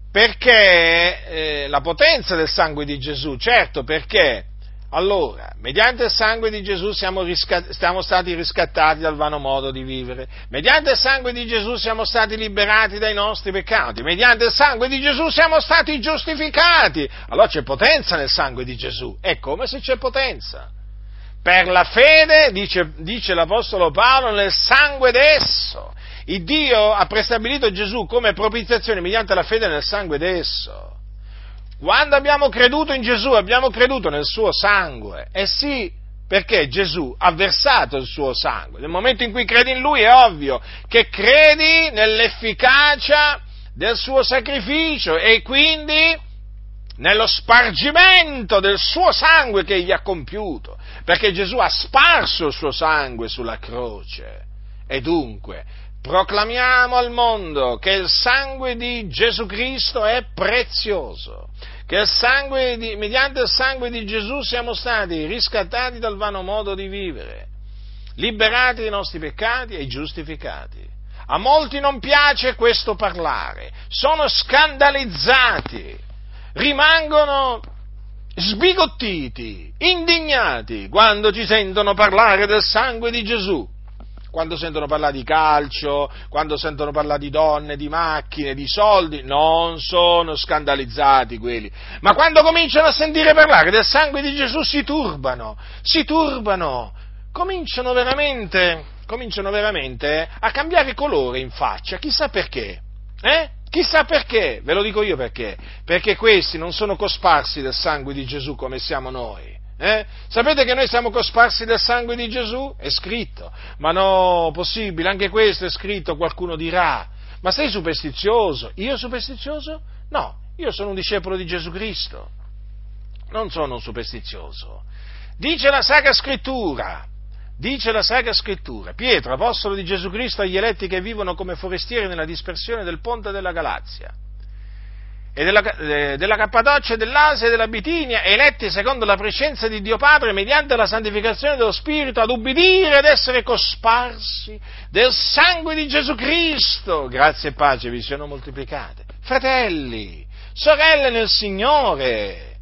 perché eh, la potenza del sangue di Gesù, certo perché allora, mediante il sangue di Gesù siamo, riscat- siamo, stati riscattati dal vano modo di vivere, mediante il sangue di Gesù siamo stati liberati dai nostri peccati, mediante il sangue di Gesù siamo stati giustificati. Allora c'è potenza nel sangue di Gesù, è come se c'è potenza. Per la fede, dice, dice l'Apostolo Paolo, nel sangue d'esso. Il Dio ha prestabilito Gesù come propiziazione mediante la fede nel sangue d'esso. Quando abbiamo creduto in Gesù, abbiamo creduto nel suo sangue. Eh sì, perché Gesù ha versato il suo sangue. Nel momento in cui credi in Lui è ovvio che credi nell'efficacia del suo sacrificio e quindi nello spargimento del suo sangue che egli ha compiuto, perché Gesù ha sparso il suo sangue sulla croce. E dunque proclamiamo al mondo che il sangue di Gesù Cristo è prezioso, che il di, mediante il sangue di Gesù siamo stati riscattati dal vano modo di vivere, liberati dai nostri peccati e giustificati. A molti non piace questo parlare, sono scandalizzati, rimangono sbigottiti, indignati quando ci sentono parlare del sangue di Gesù quando sentono parlare di calcio, quando sentono parlare di donne, di macchine, di soldi, non sono scandalizzati quelli, ma quando cominciano a sentire parlare del sangue di Gesù si turbano, si turbano, cominciano veramente, cominciano veramente a cambiare colore in faccia, chissà perché, eh? Chissà perché, ve lo dico io perché, perché questi non sono cosparsi del sangue di Gesù come siamo noi. Eh? Sapete che noi siamo cosparsi del sangue di Gesù? È scritto. Ma no, possibile, anche questo è scritto, qualcuno dirà. Ma sei superstizioso? Io superstizioso? No, io sono un discepolo di Gesù Cristo. Non sono un superstizioso. Dice la Sacra Scrittura, dice la Sacra Scrittura, Pietro, apostolo di Gesù Cristo agli eletti che vivono come forestieri nella dispersione del ponte della Galazia e della, eh, della Cappadocia dell'Asia e della Bitinia, eletti secondo la prescenza di Dio Padre mediante la santificazione dello Spirito, ad ubbidire ed essere cosparsi del sangue di Gesù Cristo. Grazie e pace vi siano moltiplicate. Fratelli, sorelle nel Signore,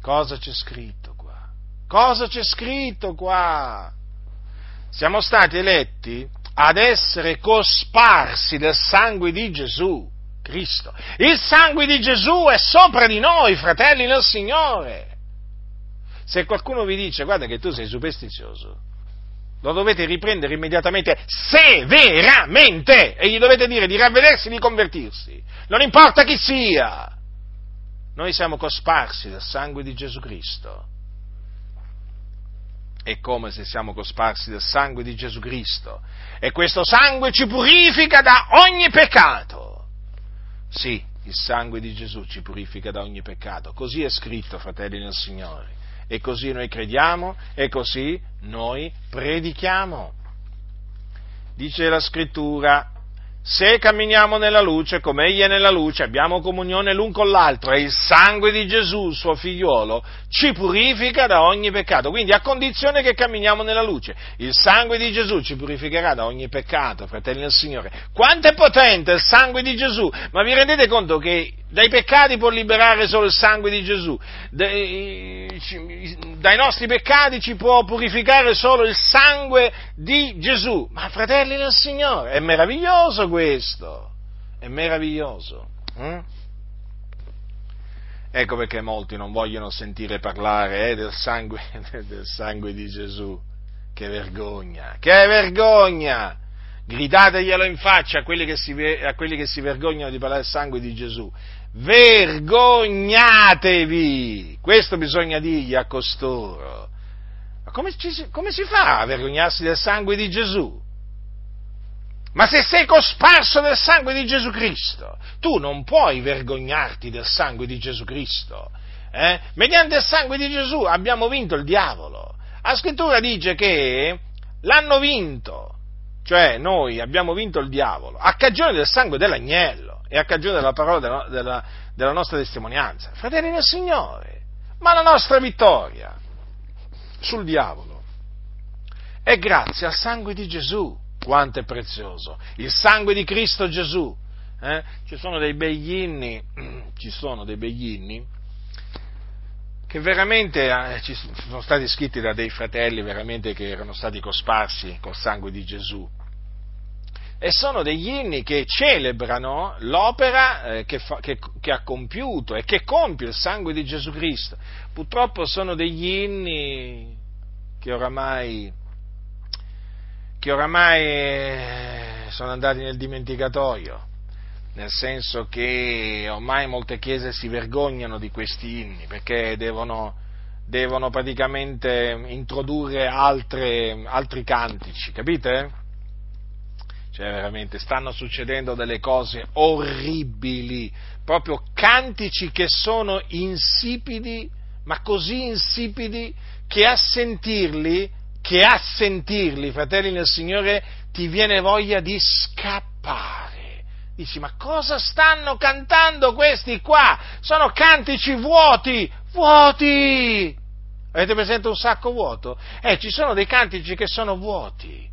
cosa c'è scritto qua? Cosa c'è scritto qua? Siamo stati eletti ad essere cosparsi del sangue di Gesù Cristo. Il sangue di Gesù è sopra di noi, fratelli nel Signore. Se qualcuno vi dice guarda che tu sei superstizioso, lo dovete riprendere immediatamente, severamente, e gli dovete dire di ravvedersi, di convertirsi. Non importa chi sia. Noi siamo cosparsi del sangue di Gesù Cristo. È come se siamo cosparsi del sangue di Gesù Cristo. E questo sangue ci purifica da ogni peccato. Sì, il sangue di Gesù ci purifica da ogni peccato. Così è scritto, fratelli nel Signore. E così noi crediamo e così noi predichiamo. Dice la scrittura, se camminiamo nella luce come Egli è nella luce, abbiamo comunione l'un con l'altro e il sangue di Gesù, suo figliuolo, ci purifica da ogni peccato. Quindi a condizione che camminiamo nella luce. Il sangue di Gesù ci purificherà da ogni peccato, fratelli del Signore. Quanto è potente il sangue di Gesù! Ma vi rendete conto che dai peccati può liberare solo il sangue di Gesù, dai nostri peccati ci può purificare solo il sangue di Gesù. Ma fratelli del Signore, è meraviglioso questo, è meraviglioso. Hm? Ecco perché molti non vogliono sentire parlare eh, del, sangue, del sangue di Gesù. Che vergogna, che vergogna! gridateglielo in faccia a quelli, si, a quelli che si vergognano di parlare del sangue di Gesù. Vergognatevi! Questo bisogna dirgli a costoro. Ma come, ci, come si fa a vergognarsi del sangue di Gesù? Ma se sei cosparso del sangue di Gesù Cristo, tu non puoi vergognarti del sangue di Gesù Cristo. Eh? Mediante il sangue di Gesù abbiamo vinto il diavolo. La scrittura dice che l'hanno vinto cioè noi abbiamo vinto il diavolo a cagione del sangue dell'agnello e a cagione della parola della, della, della nostra testimonianza. Fratelli del Signore, ma la nostra vittoria sul diavolo è grazie al sangue di Gesù. Quanto è prezioso! Il sangue di Cristo Gesù. Eh? Ci sono dei begli ci sono dei begli che veramente eh, ci sono stati scritti da dei fratelli veramente che erano stati cosparsi col sangue di Gesù. E sono degli inni che celebrano l'opera eh, che, fa, che, che, ha compiuto e che compie il sangue di Gesù Cristo. Purtroppo sono degli inni che oramai, che oramai eh, sono andati nel dimenticatoio nel senso che ormai molte chiese si vergognano di questi inni perché devono, devono praticamente introdurre altre, altri cantici, capite? Cioè veramente stanno succedendo delle cose orribili, proprio cantici che sono insipidi, ma così insipidi che a sentirli, che a sentirli, fratelli nel Signore, ti viene voglia di scappare Dici, ma cosa stanno cantando questi qua? Sono cantici vuoti, vuoti! Avete presente un sacco vuoto? Eh, ci sono dei cantici che sono vuoti,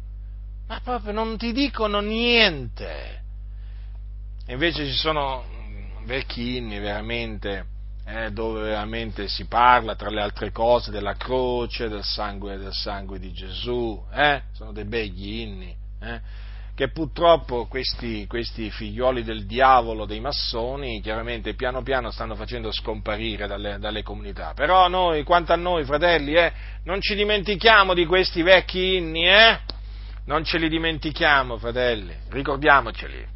ma proprio non ti dicono niente. E invece ci sono mm, vecchi inni veramente, eh, dove veramente si parla, tra le altre cose, della croce, del sangue, del sangue di Gesù, eh? Sono dei begli inni, eh? che purtroppo questi, questi, figlioli del diavolo, dei massoni, chiaramente piano piano stanno facendo scomparire dalle, dalle comunità. Però noi, quanto a noi, fratelli, eh, non ci dimentichiamo di questi vecchi inni, eh? Non ce li dimentichiamo, fratelli, ricordiamoceli,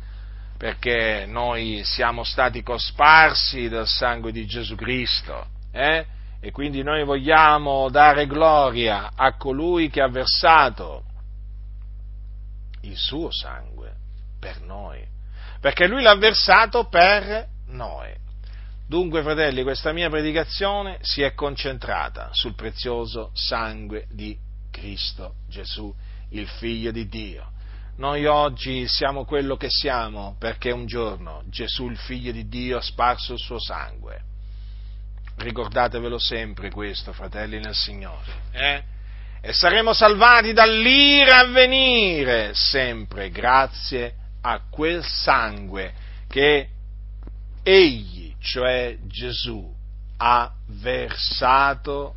perché noi siamo stati cosparsi dal sangue di Gesù Cristo, eh? E quindi noi vogliamo dare gloria a colui che ha versato il suo sangue per noi, perché lui l'ha versato per noi. Dunque, fratelli, questa mia predicazione si è concentrata sul prezioso sangue di Cristo Gesù, il Figlio di Dio. noi oggi siamo quello che siamo perché un giorno Gesù, il figlio di Dio, ha sparso il suo sangue. Ricordatevelo sempre questo, fratelli nel Signore. Eh? E saremo salvati dall'ira a venire, sempre grazie a quel sangue che Egli, cioè Gesù, ha versato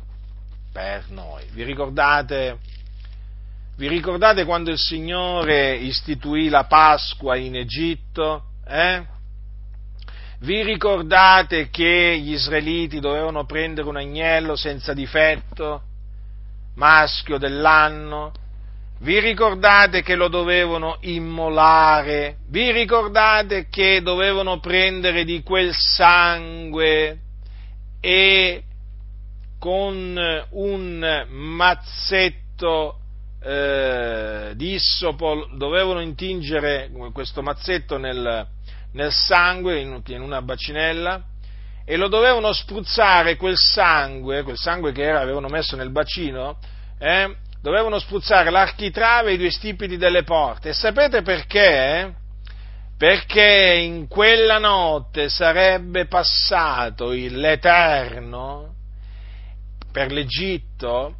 per noi. Vi ricordate, vi ricordate quando il Signore istituì la Pasqua in Egitto? Eh? Vi ricordate che gli israeliti dovevano prendere un agnello senza difetto, maschio dell'anno? Vi ricordate che lo dovevano immolare? Vi ricordate che dovevano prendere di quel sangue e con un mazzetto eh, di issopo dovevano intingere questo mazzetto nel, nel sangue in, in, una bacinella e lo dovevano spruzzare quel sangue, quel sangue che era, avevano messo nel bacino, eh, dovevano spruzzare l'architrave e i due stipiti delle porte. E sapete perché? Perché in quella notte sarebbe passato l'Eterno per l'Egitto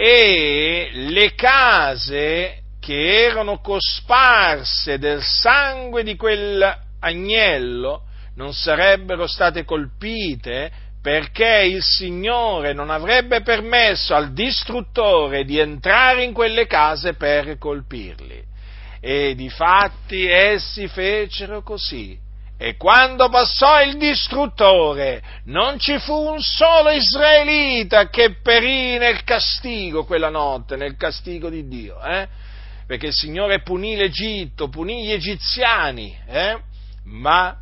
e le case che erano cosparse del sangue di quell'agnello non sarebbero state colpite perché il Signore non avrebbe permesso al distruttore di entrare in quelle case per colpirli. E difatti essi fecero così. E quando passò il distruttore, non ci fu un solo israelita che perì nel castigo quella notte, nel castigo di Dio, eh? perché il Signore punì l'Egitto, punì gli egiziani, eh? ma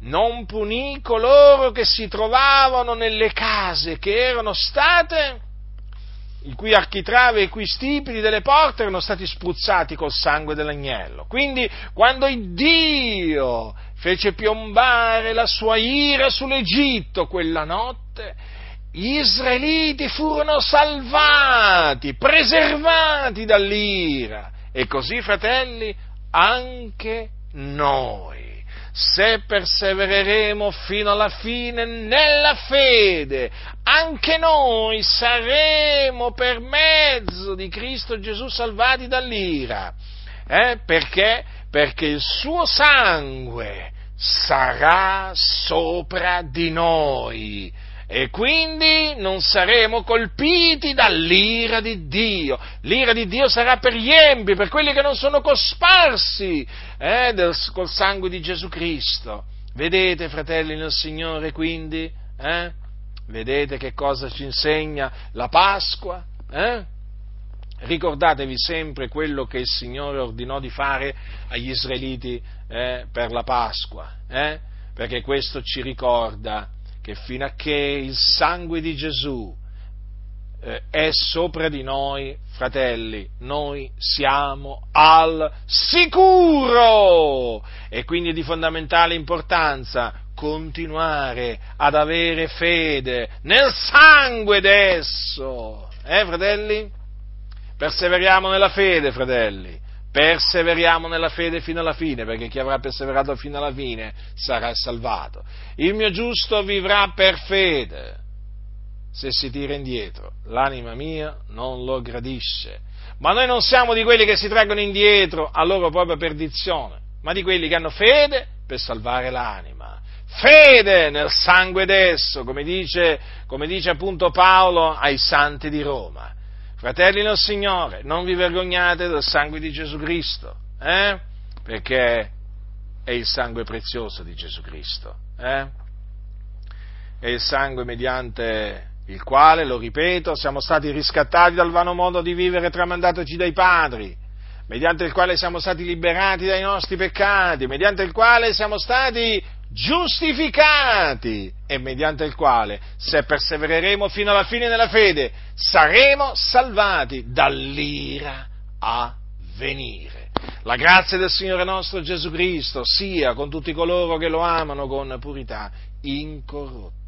non punì coloro che si trovavano nelle case che erano state, i cui architravi e i cui stipiti delle porte erano stati spruzzati col sangue dell'agnello. Quindi quando Dio fece piombare la sua ira sull'Egitto quella notte, gli israeliti furono salvati, preservati dall'ira. E così, fratelli, anche noi se persevereremo fino alla fine nella fede, anche noi saremo per mezzo di Cristo Gesù salvati dall'ira. Eh? Perché? Perché il suo sangue sarà sopra di noi e quindi non saremo colpiti dall'ira di Dio. L'ira di Dio sarà per gli empi, per quelli che non sono cosparsi eh, del, col sangue di Gesù Cristo. Vedete, fratelli nel Signore, quindi? Eh? Vedete che cosa ci insegna la Pasqua? Eh? Ricordatevi sempre quello che il Signore ordinò di fare agli israeliti eh, per la Pasqua, eh? perché questo ci ricorda che fino a che il sangue di Gesù eh, è sopra di noi, fratelli, noi siamo al sicuro e quindi è di fondamentale importanza continuare ad avere fede nel sangue d'esso. Eh, fratelli? Perseveriamo nella fede, fratelli perseveriamo nella fede fino alla fine, perché chi avrà perseverato fino alla fine sarà salvato. Il mio giusto vivrà per fede. Se si tira indietro, l'anima mia non lo gradisce. Ma noi non siamo di quelli che si traggono indietro a loro propria perdizione, ma di quelli che hanno fede per salvare l'anima. Fede nel sangue d'esso, come dice, come dice appunto Paolo ai santi di Roma Fratelli nel Signore, non vi vergognate del sangue di Gesù Cristo, eh? perché è il sangue prezioso di Gesù Cristo. Eh? È il sangue mediante il quale, lo ripeto, siamo stati riscattati dal vano modo di vivere tramandatoci dai padri, mediante il quale siamo stati liberati dai nostri peccati, mediante il quale siamo stati giustificati e mediante il quale, se persevereremo fino alla fine della fede, saremo salvati dall'ira a venire. La grazia del Signore nostro Gesù Cristo sia con tutti coloro che lo amano con purità incorrotta.